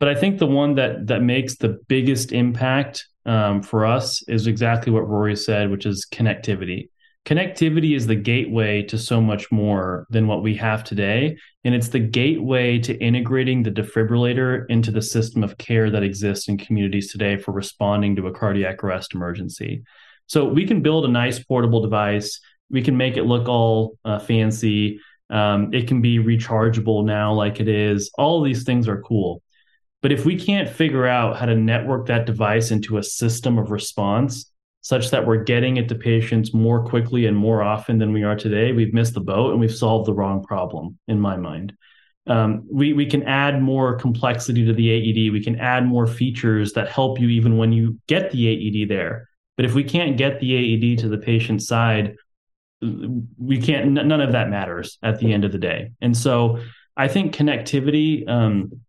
But I think the one that that makes the biggest impact um, for us is exactly what Rory said, which is connectivity. Connectivity is the gateway to so much more than what we have today. And it's the gateway to integrating the defibrillator into the system of care that exists in communities today for responding to a cardiac arrest emergency. So we can build a nice portable device. We can make it look all uh, fancy. Um, it can be rechargeable now, like it is. All these things are cool. But if we can't figure out how to network that device into a system of response such that we're getting it to patients more quickly and more often than we are today, we've missed the boat and we've solved the wrong problem, in my mind. Um, we, we can add more complexity to the AED. We can add more features that help you even when you get the AED there. But if we can't get the AED to the patient side, we can't, none of that matters at the end of the day. And so I think connectivity, um,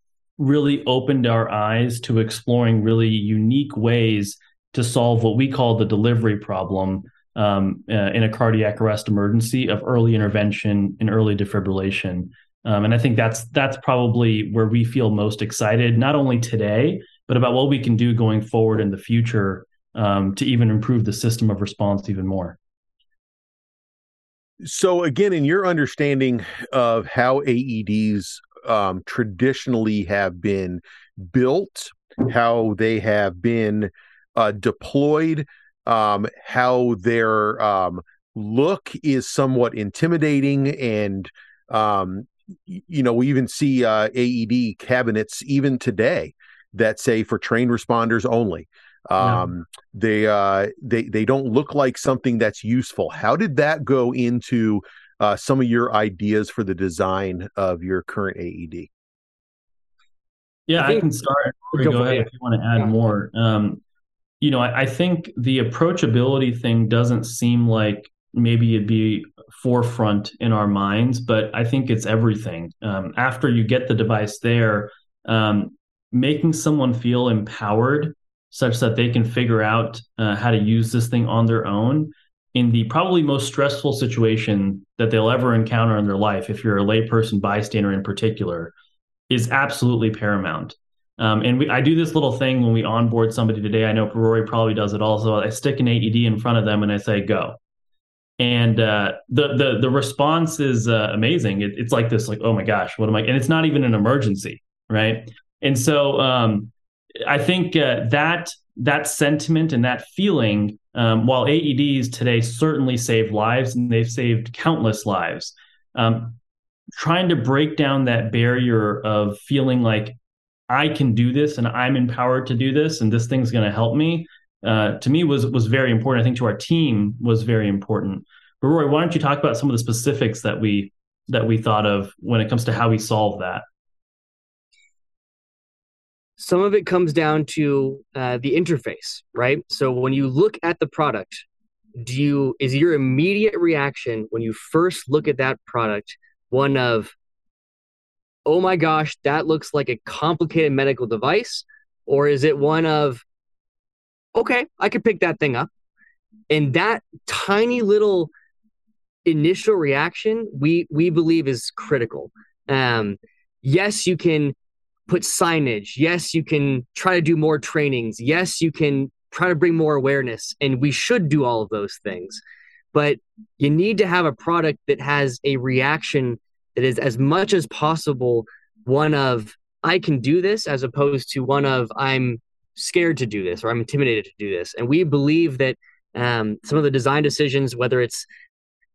really opened our eyes to exploring really unique ways to solve what we call the delivery problem um, uh, in a cardiac arrest emergency of early intervention and early defibrillation. Um, and I think that's that's probably where we feel most excited, not only today, but about what we can do going forward in the future um, to even improve the system of response even more. So, again, in your understanding of how AEDs um, traditionally have been built, how they have been uh, deployed, um, how their um, look is somewhat intimidating, and um, you know we even see uh, AED cabinets even today that say for trained responders only. Um, yeah. They uh, they they don't look like something that's useful. How did that go into uh, some of your ideas for the design of your current AED? Yeah, I, think, I can start. Go, go ahead if you want to add yeah. more. Um, you know, I, I think the approachability thing doesn't seem like maybe it'd be forefront in our minds, but I think it's everything. Um, after you get the device there, um, making someone feel empowered such that they can figure out uh, how to use this thing on their own in the probably most stressful situation that they'll ever encounter in their life, if you're a layperson bystander in particular, is absolutely paramount. Um, and we, I do this little thing when we onboard somebody today. I know Rory probably does it also. I stick an AED in front of them and I say, go and uh, the the the response is uh, amazing. It, it's like this, like oh my gosh, what am I? And it's not even an emergency, right? And so um, I think uh, that that sentiment and that feeling, um, while AEDs today certainly save lives and they've saved countless lives, um, trying to break down that barrier of feeling like I can do this and I'm empowered to do this and this thing's going to help me uh, to me was was very important. I think to our team was very important. But Roy, why don't you talk about some of the specifics that we that we thought of when it comes to how we solve that? Some of it comes down to uh, the interface, right? So when you look at the product, do you is your immediate reaction when you first look at that product one of oh my gosh that looks like a complicated medical device or is it one of okay, I could pick that thing up. And that tiny little initial reaction, we we believe is critical. Um, yes, you can put signage. Yes, you can try to do more trainings. Yes, you can try to bring more awareness, and we should do all of those things. But you need to have a product that has a reaction that is as much as possible one of I can do this as opposed to one of I'm scared to do this or I'm intimidated to do this. And we believe that um, some of the design decisions, whether it's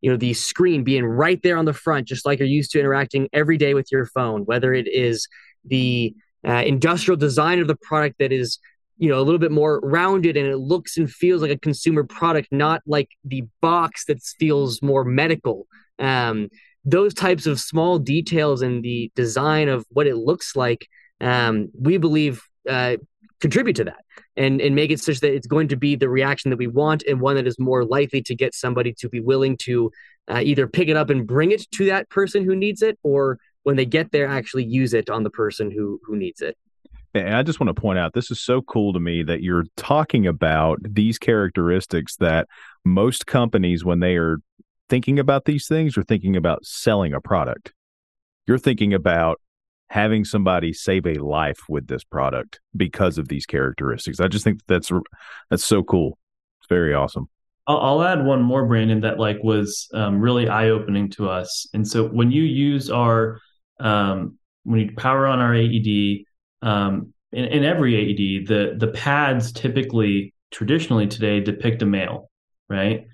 you know the screen being right there on the front, just like you're used to interacting every day with your phone, whether it is the uh, industrial design of the product that is you know a little bit more rounded and it looks and feels like a consumer product, not like the box that feels more medical. Um, those types of small details in the design of what it looks like, um, we believe uh, contribute to that and and make it such that it's going to be the reaction that we want and one that is more likely to get somebody to be willing to uh, either pick it up and bring it to that person who needs it or when they get there actually use it on the person who who needs it and I just want to point out this is so cool to me that you're talking about these characteristics that most companies, when they are thinking about these things, are thinking about selling a product. You're thinking about having somebody save a life with this product because of these characteristics. I just think that's that's so cool. It's very awesome. I'll, I'll add one more, Brandon, that like was um, really eye opening to us. And so when you use our um, when you power on our AED, um, in, in every AED, the the pads typically traditionally today depict a male, right?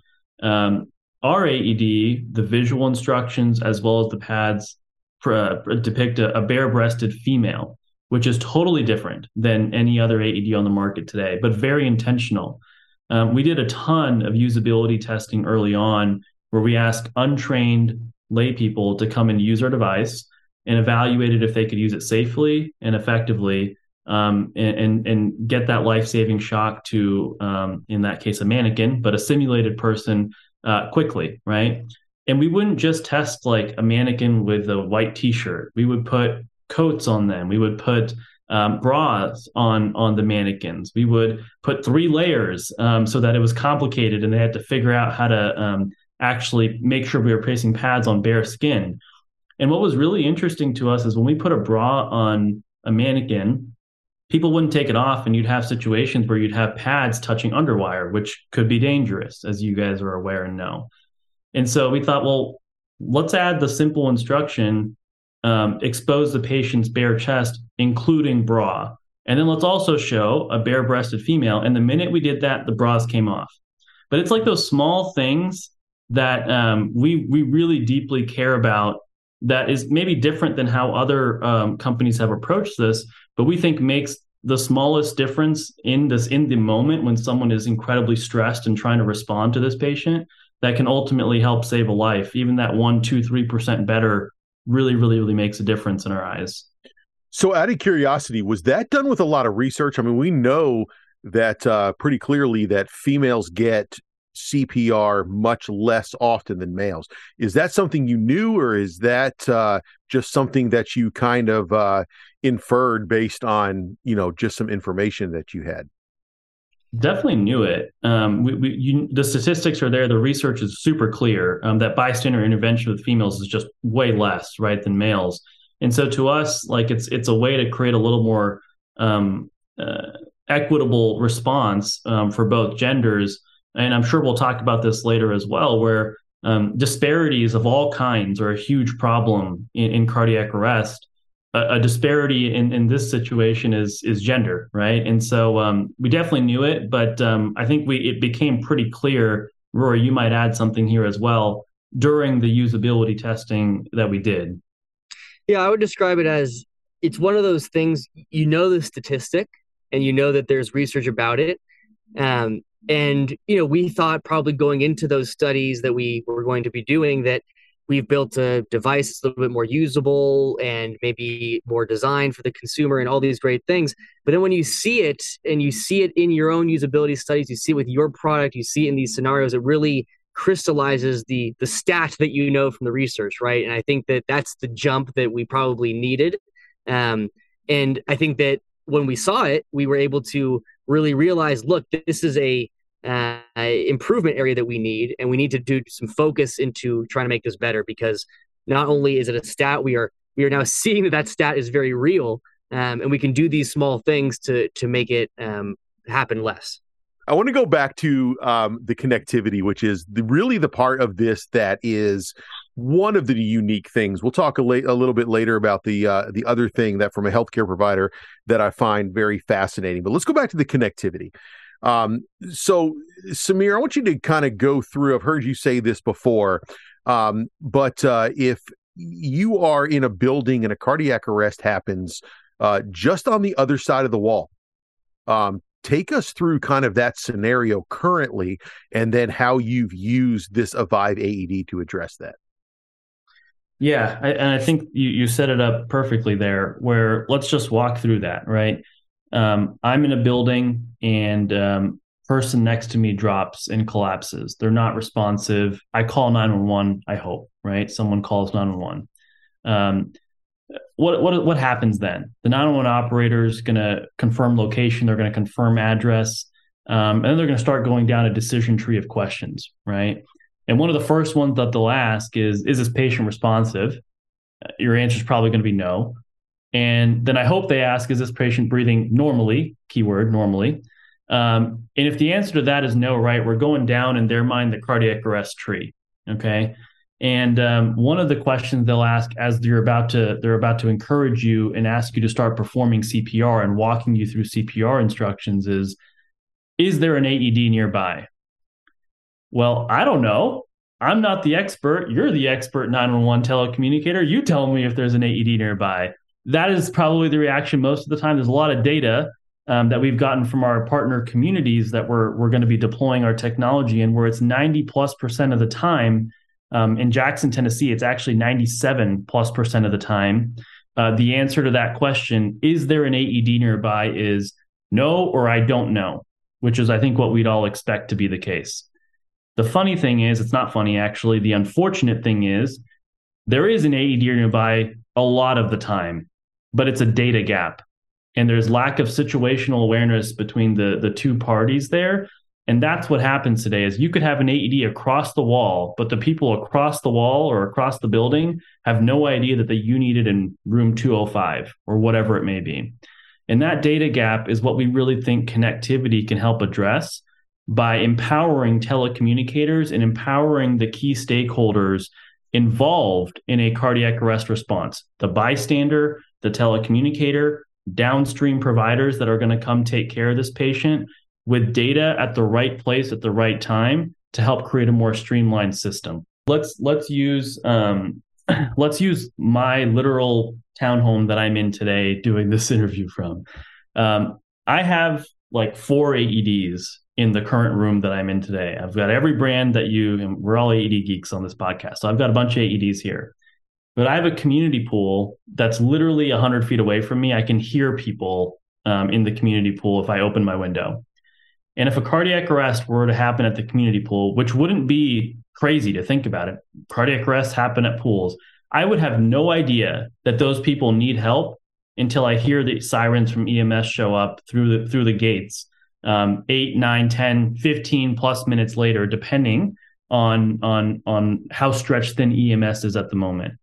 Um, our AED, the visual instructions as well as the pads depict a, a bare-breasted female, which is totally different than any other AED on the market today, but very intentional. Um, we did a ton of usability testing early on, where we asked untrained lay people to come and use our device and evaluated if they could use it safely and effectively um, and, and, and get that life saving shock to, um, in that case, a mannequin, but a simulated person uh, quickly, right? and we wouldn't just test like a mannequin with a white t-shirt. We would put coats on them. We would put um, bras on on the mannequins. We would put three layers um, so that it was complicated and they had to figure out how to um, actually make sure we were placing pads on bare skin and what was really interesting to us is when we put a bra on a mannequin people wouldn't take it off and you'd have situations where you'd have pads touching underwire which could be dangerous as you guys are aware and know and so we thought, well, let's add the simple instruction um, expose the patient's bare chest, including bra. And then let's also show a bare breasted female. And the minute we did that, the bras came off. But it's like those small things that um, we, we really deeply care about that is maybe different than how other um, companies have approached this, but we think makes the smallest difference in this in the moment when someone is incredibly stressed and trying to respond to this patient that can ultimately help save a life. Even that one, two, three percent better really, really, really makes a difference in our eyes. So, out of curiosity, was that done with a lot of research? I mean, we know that uh, pretty clearly that females get CPR much less often than males. Is that something you knew, or is that uh, just something that you kind of uh, inferred based on you know just some information that you had? Definitely knew it. Um, we, we, you, the statistics are there. The research is super clear um, that bystander intervention with females is just way less, right, than males. And so to us, like it's it's a way to create a little more um, uh, equitable response um, for both genders. And I'm sure we'll talk about this later as well, where um, disparities of all kinds are a huge problem in, in cardiac arrest a, disparity in, in this situation is is gender, right? And so um, we definitely knew it, but um, I think we it became pretty clear. Rory, you might add something here as well during the usability testing that we did. Yeah, I would describe it as it's one of those things you know the statistic and you know that there's research about it. Um, and you know, we thought probably going into those studies that we were going to be doing that we've built a device that's a little bit more usable and maybe more designed for the consumer and all these great things. But then when you see it and you see it in your own usability studies, you see it with your product, you see it in these scenarios, it really crystallizes the the stat that you know from the research, right? And I think that that's the jump that we probably needed. Um, and I think that when we saw it, we were able to really realize, look, this is a uh, improvement area that we need, and we need to do some focus into trying to make this better because not only is it a stat, we are we are now (laughs) seeing that that stat is very real, um, and we can do these small things to to make it um, happen less. I want to go back to um, the connectivity, which is the, really the part of this that is one of the unique things. We'll talk a, la- a little bit later about the uh, the other thing that from a healthcare provider that I find very fascinating. But let's go back to the connectivity. Um, so, Sameer, I want you to kind of go through. I've heard you say this before, um, but uh, if you are in a building and a cardiac arrest happens uh, just on the other side of the wall, um, take us through kind of that scenario currently, and then how you've used this Avive AED to address that. Yeah, I, and I think you, you set it up perfectly there. Where let's just walk through that, right? Um, I'm in a building and um, person next to me drops and collapses. They're not responsive. I call 911. I hope right. Someone calls 911. Um, what what what happens then? The 911 operator is going to confirm location. They're going to confirm address, um, and then they're going to start going down a decision tree of questions, right? And one of the first ones that they'll ask is, "Is this patient responsive?" Your answer is probably going to be no. And then I hope they ask, is this patient breathing normally? Keyword normally. Um, and if the answer to that is no, right, we're going down in their mind the cardiac arrest tree. Okay. And um, one of the questions they'll ask as they're about to they're about to encourage you and ask you to start performing CPR and walking you through CPR instructions is, is there an AED nearby? Well, I don't know. I'm not the expert. You're the expert 911 telecommunicator. You tell me if there's an AED nearby that is probably the reaction most of the time. There's a lot of data um, that we've gotten from our partner communities that we're we're going to be deploying our technology in, where it's 90 plus percent of the time. Um, in Jackson, Tennessee, it's actually 97 plus percent of the time. Uh, the answer to that question, is there an AED nearby, is no or I don't know, which is, I think, what we'd all expect to be the case. The funny thing is, it's not funny actually. The unfortunate thing is, there is an AED nearby a lot of the time but it's a data gap. And there's lack of situational awareness between the the two parties there. And that's what happens today is you could have an AED across the wall but the people across the wall or across the building have no idea that the you need it in room 205 or whatever it may be. And that data gap is what we really think connectivity can help address by empowering telecommunicators and empowering the key stakeholders involved in a cardiac arrest response. The bystander the telecommunicator, downstream providers that are going to come take care of this patient with data at the right place at the right time to help create a more streamlined system. Let's let's use um, (clears throat) let's use my literal townhome that I'm in today doing this (laughs) interview from. Um, I have like four AEDs in the current room that I'm in today. I've got every brand that you, we're all AED geeks on this podcast. So I've got a bunch of AEDs here. But I have a community pool that's literally 100 feet away from me. I can hear people um, in the community pool if I open my window. And if a cardiac arrest were to happen at the community pool, which wouldn't be crazy to think about it, cardiac arrests happen at pools. I would have no idea that those people need help until I hear the sirens from EMS show up through the through the gates um, 8 9 10 15 plus minutes later depending on on on how stretched thin ems is at the moment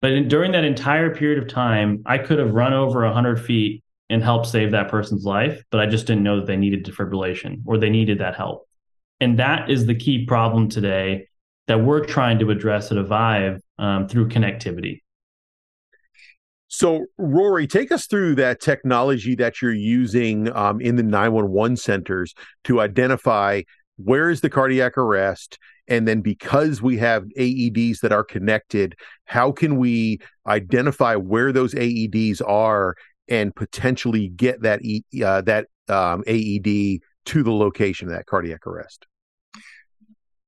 but in, during that entire period of time i could have run over 100 feet and helped save that person's life but i just didn't know that they needed defibrillation or they needed that help. And that is the key problem today that we're trying to address at Avive um, through connectivity. So, Rory, take us through that technology that you're using um, in the 911 centers to identify where is the cardiac arrest, and then because we have AEDs that are connected, how can we identify where those AEDs are and potentially get that uh, that um, AED to the location of that cardiac arrest?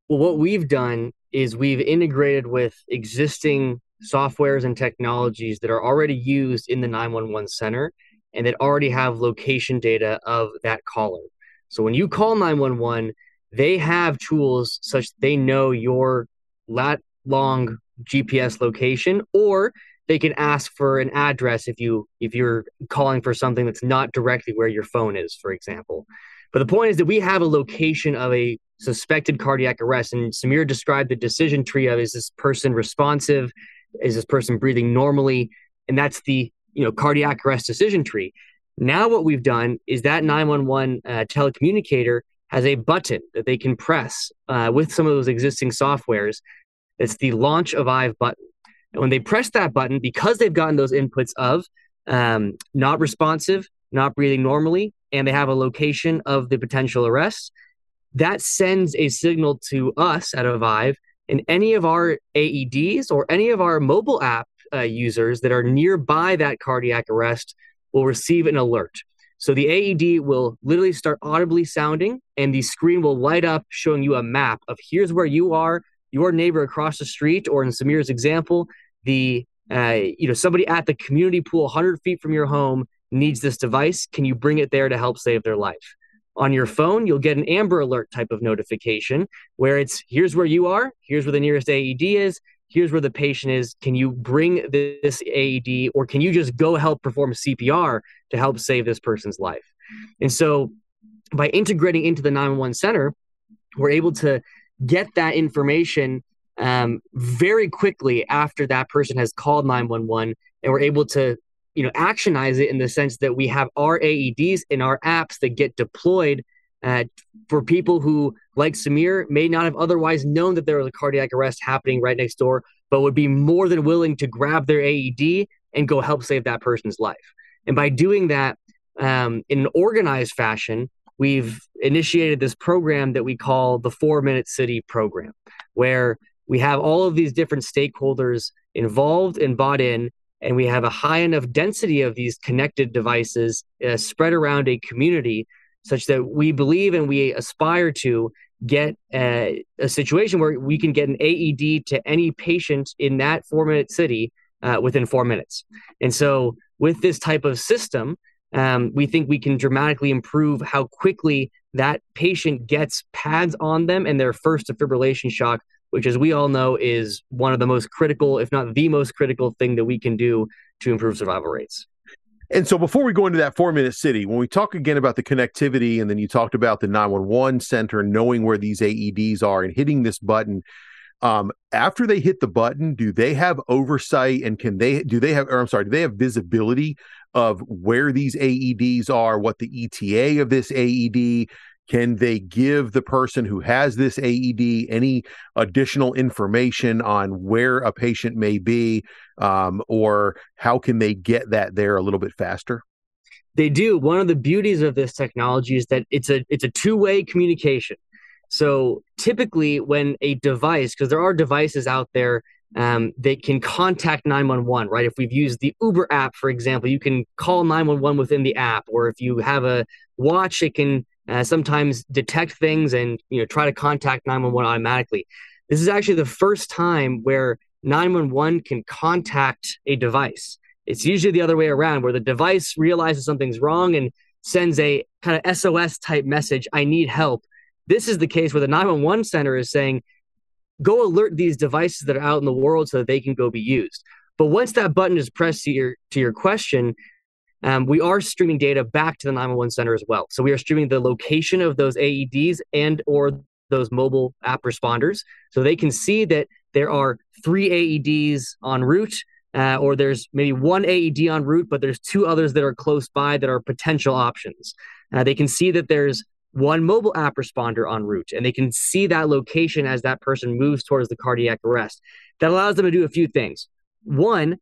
Well, what we've done is we've integrated with existing softwares and technologies that are already used in the 911 center and that already have location data of that caller. So when you call 911, they have tools such they know your lat long GPS location or they can ask for an address if you if you're calling for something that's not directly where your phone is for example but the point is that we have a location of a suspected cardiac arrest and Sameer described the decision tree of is this person responsive is this person breathing normally? And that's the you know cardiac arrest decision tree. Now what we've done is that 911 uh, telecommunicator has a button that they can press uh, with some of those existing softwares. It's the launch Avive button. And when they press that button, because they've gotten those inputs of um, not responsive, not breathing normally, and they have a location of the potential arrest, that sends a signal to us at Avive and any of our AEDs or any of our mobile app uh, users that are nearby that cardiac arrest will receive an alert. So the AED will literally start audibly sounding, and the screen will light up showing you a map of here's where you are, your neighbor across the street, or in Sameer's example, the uh, you know somebody at the community pool 100 feet from your home needs this device. Can you bring it there to help save their life? on your phone, you'll get an Amber Alert type of notification where it's here's where you are, here's where the nearest AED is, here's where the patient is. Can you bring this AED or can you just go help perform CPR to help save this person's life? And so by integrating into the 911 center, we're able to get that information um, very quickly after that person has called 911 and we're able to you know actionize it in the sense that we have our AEDs in our apps that get deployed uh, for people who, like Sameer, may not have otherwise known that there was a cardiac arrest happening right next door, but would be more than willing to grab their AED and go help save that person's life. And by doing that um, in an organized fashion, we've initiated this program that we call the Four Minute City program, where we have all of these different stakeholders involved and bought in and we have a high enough density of these connected devices uh, spread around a community such that we believe and we aspire to get a, a, situation where we can get an AED to any patient in that four minute city uh, within four minutes. And so, with this type of system, um, we think we can dramatically improve how quickly that patient gets pads on them and their first defibrillation shock which, as we all know, is one of the most critical, if not the most critical thing that we can do to improve survival rates. And so, before we go into that four minute city, when we talk again about the connectivity, and then you talked about the 911 center knowing where these AEDs are and hitting this button, um, after they hit the button, do they have oversight and can they do they have, or I'm sorry, do they have visibility of where these AEDs are, what the ETA of this AED can they give the person who has this AED any additional information on where a patient may be, um, or how can they get that there a little bit faster? They do. One of the beauties of this technology is that it's a it's a two way communication. So typically, when a device, because there are devices out there um, they can contact 911, right? If we've used the Uber app, for example, you can call 911 within the app, or if you have a watch, it can uh, sometimes detect things and you know try to contact 911 automatically. This is actually the first time where 911 can contact a device. It's usually the other way around, where the device realizes something's wrong and sends a kind of SOS type message, I need help. This is the case where the 911 center is saying, go alert these devices that are out in the world so that they can go be used. But once that button is pressed to your to your question, um, we are streaming data back to the 911 center as well. So we are streaming the location of those AEDs and or those mobile app responders, so they can see that there are three AEDs en route, uh, or there's maybe one AED en route, but there's two others that are close by that are potential options. Uh, they can see that there's one mobile app responder en route, and they can see that location as that person moves towards the cardiac arrest. That allows them to do a few things. One,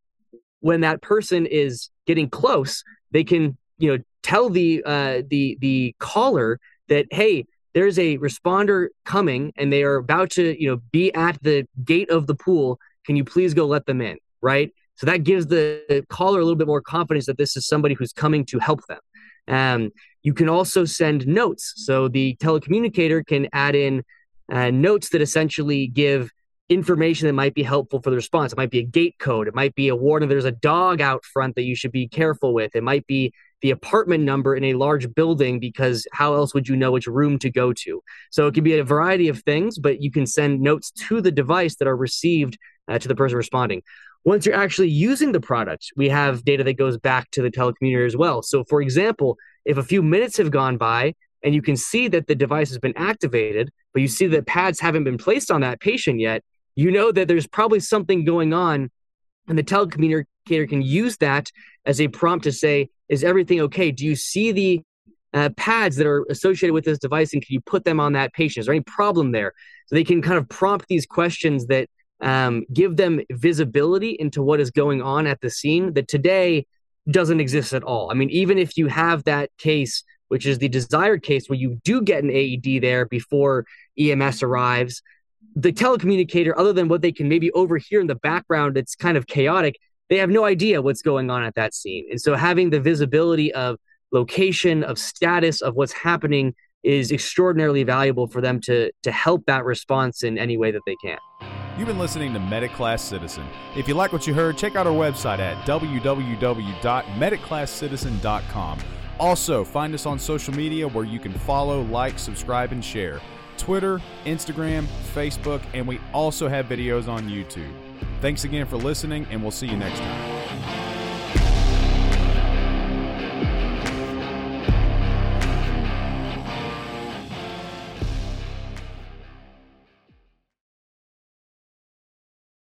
when that person is getting close, they can you know tell the uh, the the caller that hey, there's a responder coming, and they are about to you know be at the gate of the pool. Can you please go let them in? Right. So that gives the caller a little bit more confidence that this is somebody who's coming to help them. Um, you can also send notes. So the telecommunicator can add in uh, notes that essentially give information that might be helpful for the response. It might be a gate code. It might be a warning there's a dog out front that you should be careful with. It might be the apartment number in a large building because how else would you know which room to go to? So it can be a variety of things, but you can send notes to the device that are received uh, to the person responding. Once you're actually using the product, we have data that goes back to the telecommunicator as well. So, for example, if a few minutes have gone by and you can see that the device has been activated, but you see that pads haven't been placed on that patient yet, you know that there's probably something going on. And the telecommunicator can use that as a prompt to say, Is everything okay? Do you see the uh, pads that are associated with this device and can you put them on that patient? Is there any problem there? So they can kind of prompt these questions that um, give them visibility into what is going on at the scene that today doesn't exist at all. I mean, even if you have that case, which is the desired case where you do get an AED there before EMS arrives, the telecommunicator, other than what they can maybe overhear in the background, it's kind of chaotic. They have no idea what's going on at that scene. And so having the visibility of location, of status, of what's happening is extraordinarily valuable for them to to help that response in any way that they can. You've been listening to Mediclass Citizen. If you like what you heard, check out our website at www.mediclasscitizen.com. Also, find us on social media where you can follow, like, subscribe, and share. Twitter, Instagram, Facebook, and we also have videos on YouTube. Thanks again for listening, and we'll see you next time.